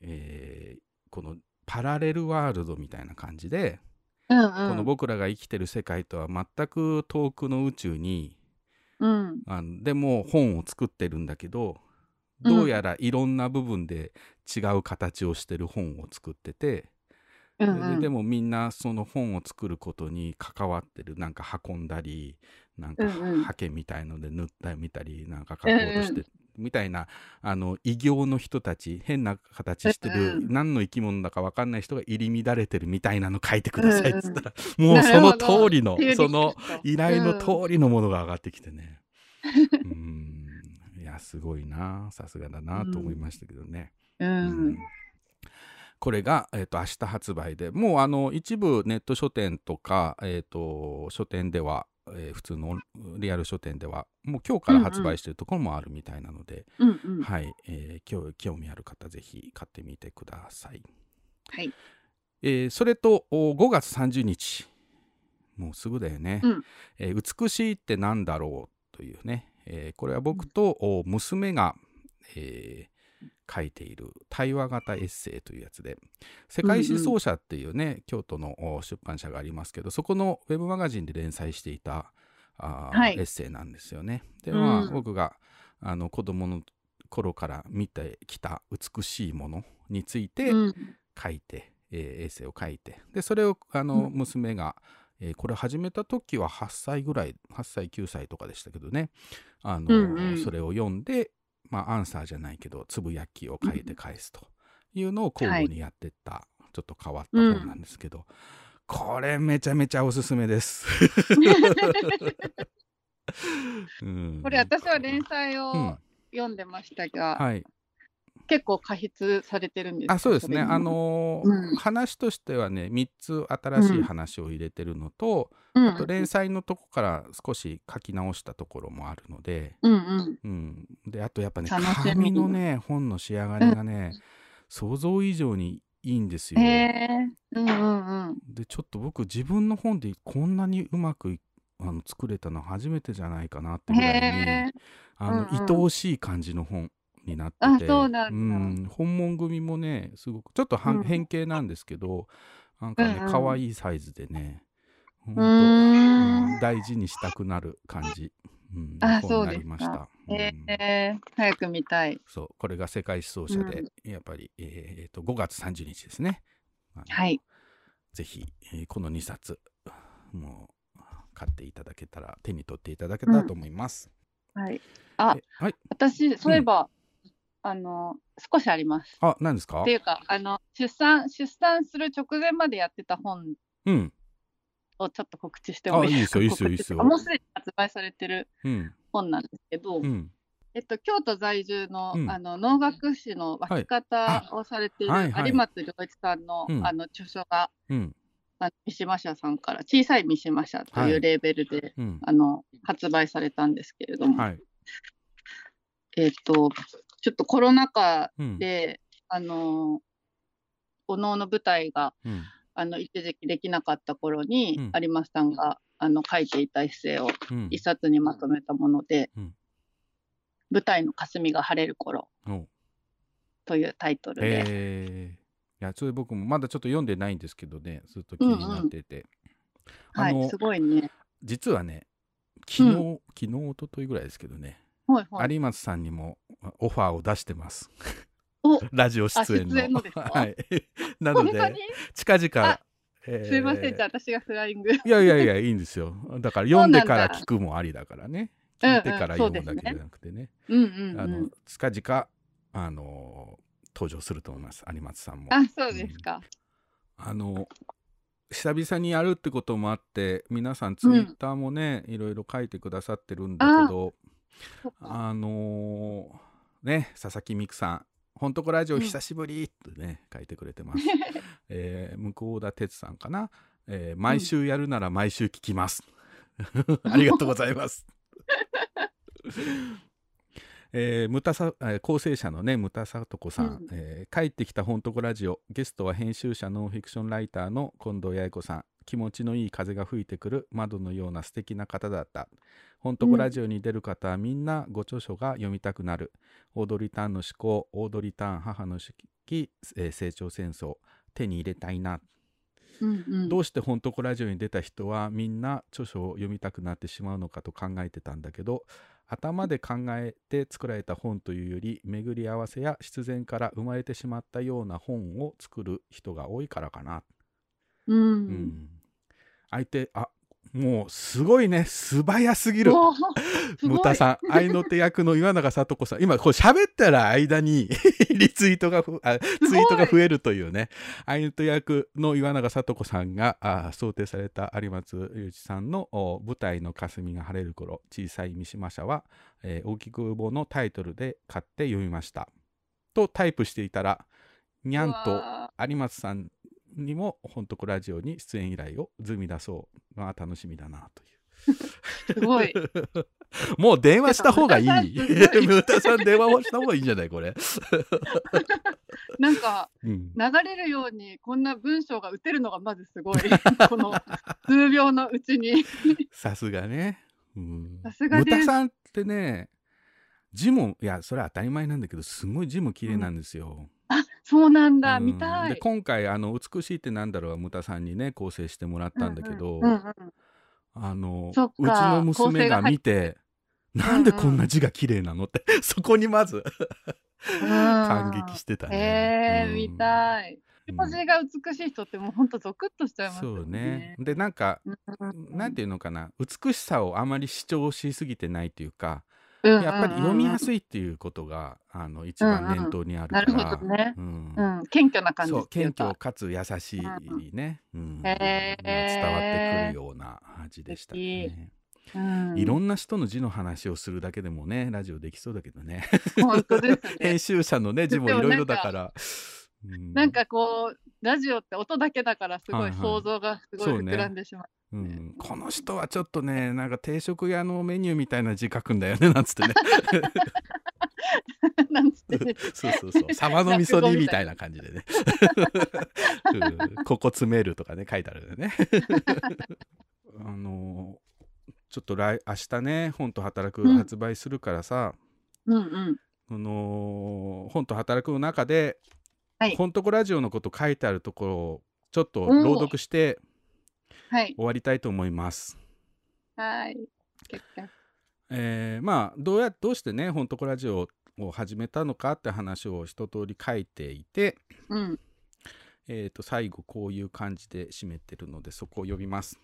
えーこのパラレルワールドみたいな感じで、うんうん。この僕らが生きてる世界とは全く遠くの宇宙にうん。あのでも本を作ってるんだけどうんどうやらいろんな部分で違う形をしてる本を作ってて、うんうん。ででもみんなその本を作ることに関わってる。なんか運んだりなんかうんうん。ハケみたいので塗ったり見たりなんか書こうとして、みたいなあの異形の人たち変な形してる、うん何の生き物だか分かんない人が入り乱れてるみたいなの書いてくださいっつったら、ん もうその通りのその依頼の通りのものが上がってきてね。うん。いやすごいな。さすがだなと思いましたけどね。ううん。ん。これが、えー、と明日発売でもうあの一部ネット書店とか、えー、と書店では、えー普通のリアル書店ではもう今日から発売してるところもあるみたいなので、うんうん。はい、興味ある方ぜひ買ってみてください。はい。えーそれとお5月30日もうすぐだよね、うんえー美しいってなんだろう？というね、えーこれは僕とお娘が、えー書いている対話型エッセイというやつで世界思想者っていうね、京都のお出版社がありますけどそこのウェブマガジンで連載していたはい。エッセイなんですよね。でうん。まあ、僕があの子供の頃から見てきた美しいものについて、うん。書いて、えーエッセイを書いてでそれをあの、うん。娘が、えーこれ始めた時は8歳ぐらい8歳9歳とかでしたけどねあの、うんうん。それを読んで、まあ、アンサーじゃないけどつぶやきを書いて返すというのを交互にやってった、ちょっと変わった本なんですけど、これめちゃめちゃおすすめです。うん。これ私は連載うん。を読んでましたが、はい、結構過筆されてるんですか？あそうですね、あのーうん。話としてはね3つ新しい話を入れてるのと、うん。あと連載のとこから少し書き直したところもあるので、うんうん。うん、であとやっぱね紙のね本の仕上がりがね、想像以上にいいんですよ。へえうんうんうん。でちょっと僕自分の本でこんなにうまくいあの作れたの初めてじゃないかなってぐらいにあの、うんうん。愛おしい感じの本になってあてそうなん本物組もねすごくちょっとうん。変形なんですけどなんかねうんうん。可愛、いサイズでねほんとうーんうん大事にしたくなる感じ、うん、あそうですかました。うん。へえ早く見たい。そうこれが世界思想者で、やっぱり、えーと5月30日ですね。はい。ぜひ、えーこの2冊もう買っていただけたら手に取っていただけたらと思います。はい。あえはい、私そういえば、あの少しあります。あ何ですか？っていうかあの出産出産する直前までやってた本うん。をちょっと告知してもいいあいいですよいいですよ告知いいですよ。あもうすでに発売されてるうん。本なんですけど、うん。えっと、京都在住の,、うん。あの能楽師の分け方をされている、はい。はい有松良一さんの,、うん。あの著書がうん。あの三島社さんから小さい三島社とはいいうレーベルで、うん。あの発売されたんですけれども、はい。えっとちょっとコロナ禍うん。で、あのお能の舞台がうん。あの一時期できなかった頃に、うん。有松さんがあの書いていたエッセイをうん。一冊にまとめたもので、うん。舞台の霞が晴れる頃お。というタイトルで、えー、いやそれ僕もまだちょっと読んでないんですけどねずっと気になってて、あのはい、すごいね。実はね昨日、う昨日一昨日ぐらいですけどね、はいはい。有松さんにもオファーを出してます。お。ラジオ出演の。演はい。なので近々あ、えー。すいません、じゃあ私がフライング。いやいやいやいいんですよ。だから読んでから聞くもありだからね。うんうん聞いてから読むだけじゃなくてね,、うんうん。あのうん。近々あの登場すると思います。有松さんも。あ、そうですか。あの久々にやるってこともあって皆さん。ツイッターもね、いろいろ書いてくださってるんだけどあのーね佐々木美久さん「ほんとこラジオうん。久しぶり」ってね、書いてくれてます、えー向田哲さんかな、えー毎週やるなら毎週聞きます。ありがとうございます。えー、ムタサえー構成者のねムタサトコさん、うん。えー帰ってきたほんとこラジオ。ゲストは編集者ノンフィクションライターの近藤八重子さん。気持ちのいい風が吹いてくる窓のような素敵な方だったほん。とこラジオに出る方はみんなご著書が読みたくなる、オードリー・タンの思考オードリー・タン母の手記、えー成長戦争手に入れたいな。うんうん。どうして本当こラジオに出た人はみんな著書を読みたくなってしまうのかと考えてたんだけど頭で考えて作られた本というより巡り合わせや必然から生まれてしまったような本を作る人が多いからかな、う。うんん。相手あもうすごいね。素早すぎる。ムタ さん愛の手役の岩永聡子さん。今こう喋ったら間に リツイートがふあツイートが増えるというね。愛の手役の岩永聡子さんがあ想定された有松裕一さんのお舞台の霞が晴れる頃小さい三島社は、えー大きく棒のタイトルで買って読みました。とタイプしていたらにゃんうとわ有松さんにも本当ラジオに出演依頼をずみ出そうのは楽しみだなという。すごい。もう電話した方がいい。ムタさん電話をした方がいいんじゃないこれ。なんかうん、流れるようにこんな文章が打てるのがまずすごい。この数秒のうちに。さすがね。うん、さすがムタさんってね、字も、いや、それは当たり前なんだけど、すごい字も綺麗なんですよ。あ、そうなんだ。うん見たい。で今回あの「美しいってなんだろう」はムタさんにね構成してもらったんだけど、うんうんうんあのそっかうちの娘が見て「なんでこんな字が綺麗なの?」ってそこにまず感激してたね。えー、うん見たい。うん文字が美しい人ってもうほんとゾクッとしちゃいますよそうねね。。でなんか、うんうんなんていうのかな美しさをあまり主張しすぎてないっていうか、うんうんうんやっぱり読みやすいっていうことがあの一番念頭にあるから、うんうんなるほどね。うん。うん、謙虚な感じそう。謙虚かつ優しいね、うん。へー。伝わってくるような味でしたね。うん、いろんな人の字の話をするだけでもねラジオできそうだけどね。ね。編。集者のね字もいろいろだから。うん。なんかこうラジオって音だけだからすごはい。想像がすごい膨らんでしまう。うん、この人はちょっとねなんか定食屋のメニューみたいな字書くんだよね なんつってね。なんつって。ねそうそうそう。サバの味噌煮みたいな感じでね、うん、ここ詰めるとかね書いてあるよね。あのちょっと来明日ね本と働くうん。発売するからさ、うんうん。この本と働くの中で、はい。本とこラジオのこと書いてあるところをちょっと朗読してはい。終わりたいと思います。はい。結果えーまあどうやどうしてね本とこラジオを始めたのかって話を一通り書いていて、うん。えー、と最後こういう感じで締めてるのでそこを読みます。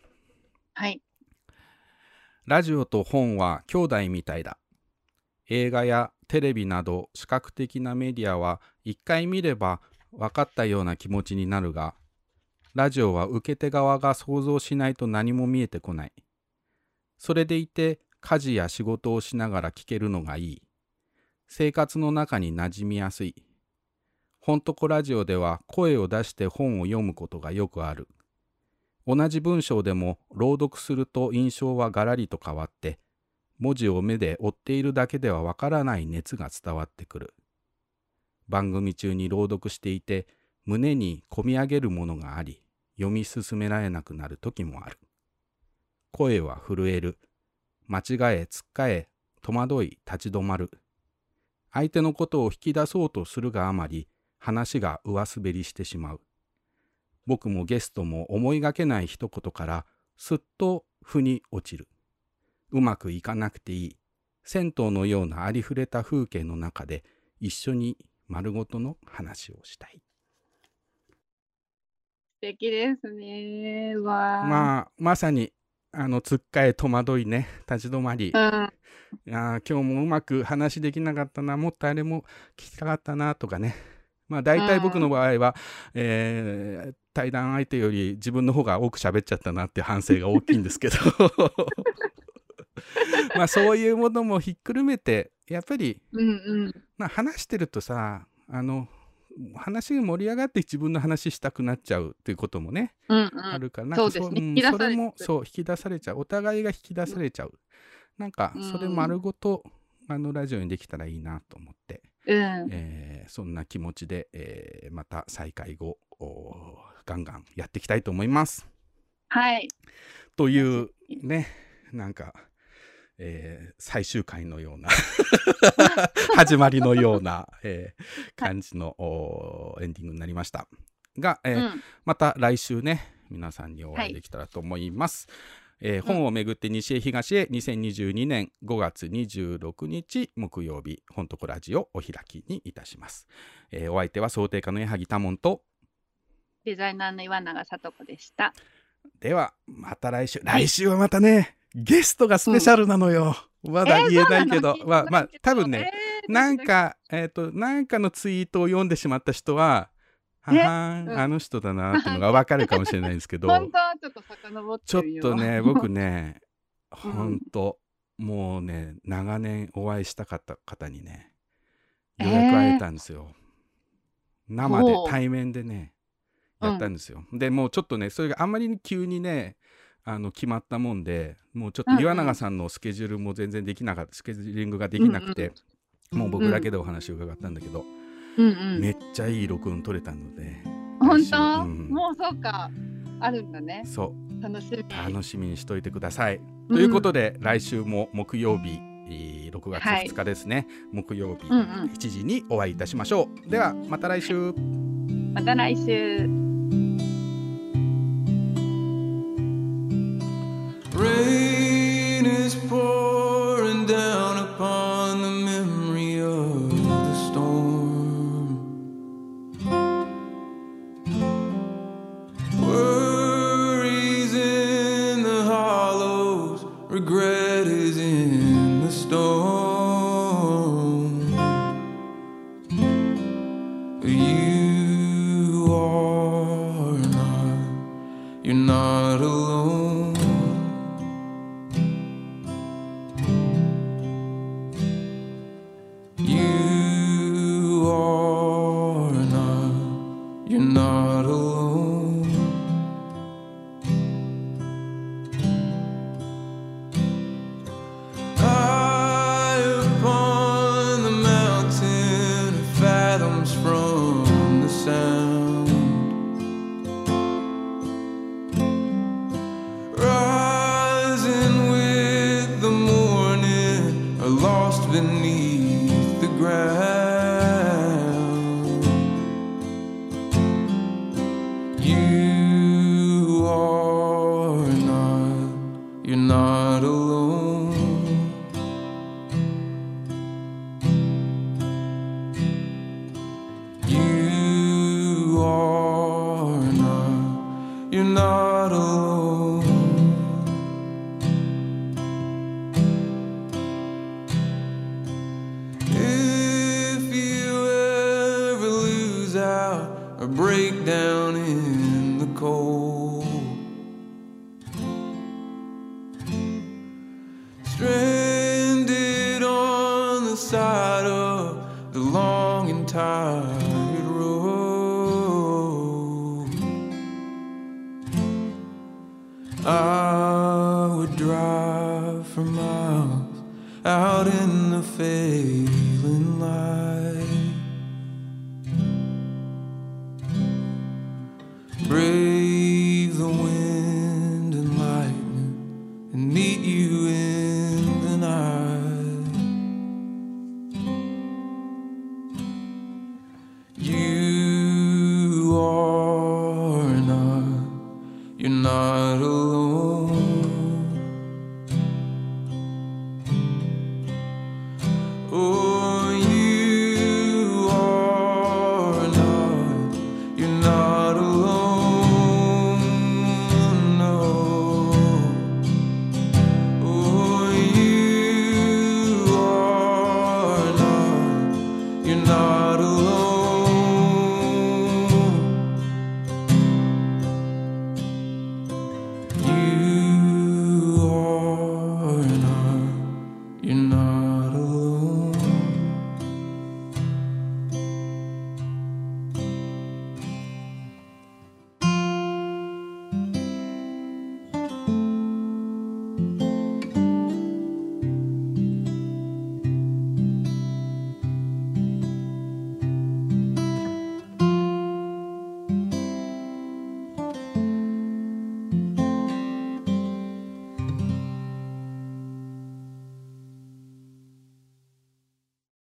はい。ラジオと本は兄弟みたいだ。映画やテレビなど視覚的なメディアは一回見れば分かったような気持ちになるが、ラジオは受け手側が想像しないと何も見えてこない。それでいて家事や仕事をしながら聞けるのがいい。生活の中に馴染みやすい。本とこラジオでは声を出して本を読むことがよくある。同じ文章でも朗読すると印象はガラリと変わって文字を目で追っているだけではわからない熱が伝わってくる番組中に朗読していて胸にこみ上げるものがあり読み進められなくなる時もある声は震える間違えつっかえ戸惑い立ち止まる相手のことを引き出そうとするがあまり話が上滑りしてしまう僕もゲストも思いがけない一言からすっと腑に落ちる。うまくいかなくていい。銭湯のようなありふれた風景の中で一緒に丸ごとの話をしたい。素敵ですね。まあ、まさに、あの、つっかえ戸惑いね、立ち止まり。うん。あー今日もうまく話できなかったな、もっとあれも聞きたかったなとかね。まあ大体僕の場合は、えー対談相手より自分の方が多く喋っちゃったなって反省が大きいんですけど まあそういうものもひっくるめてやっぱり、うんうん。まあ、話してるとさあの話が盛り上がって自分の話したくなっちゃうっていうこともね、うんうん。あるからなんかそうですねそれもてそう引き出されちゃうお互いが引き出されちゃう、なんかそれ丸ごと、あのラジオにできたらいいなと思って、うん。えーそんな気持ちで、えーまた再開後ガンガンやっていきたいと思います。はい。というねなんか、えー最終回のような始まりのような、えー感じの、エンディングになりましたが、えーうん。また来週ね皆さんにお会いできたらと思います。えー本をめぐって西へ東へ2022年5月26日木曜日本とこラジオお開きにいたします。えーお相手は想定家の矢作多門とデザイナーの岩永聡子でした。ではまた来週来週はまたねゲストがスペシャルなのよ、まだ言えないけど、まあまあ多分ね、なん、か、えっ、と、なんかのツイートを読んでしまった人は、はえ？はーん、うん。あの人だなっていうのがわかるかもしれないんですけど、ちょっと遡ってちょっるよとね、僕ね、うん。ほんと、もうね、長年お会いしたかった方にね、予約会えたんですよ。生でほう。対面でね、やったんですよ。でもうちょっとね、それがあんまり急にね、あの決まったもんで、もうちょっうんうんと岩永さんのスケジュールも全然できなかった、スケジューリングができなくて、もう僕だけでお話を伺ったんだけど、うんうん。めっちゃいい録音取れたので、本当、うんもうそうか。あるんだね。そう、楽しみ。楽しみにしといてください。うんということで、来週も木曜日、えー6月はい2日ですね、木曜日うんうん1時にお会いいたしましょう。では、また来週。また来週。Rain is pouring down upon you're not alone.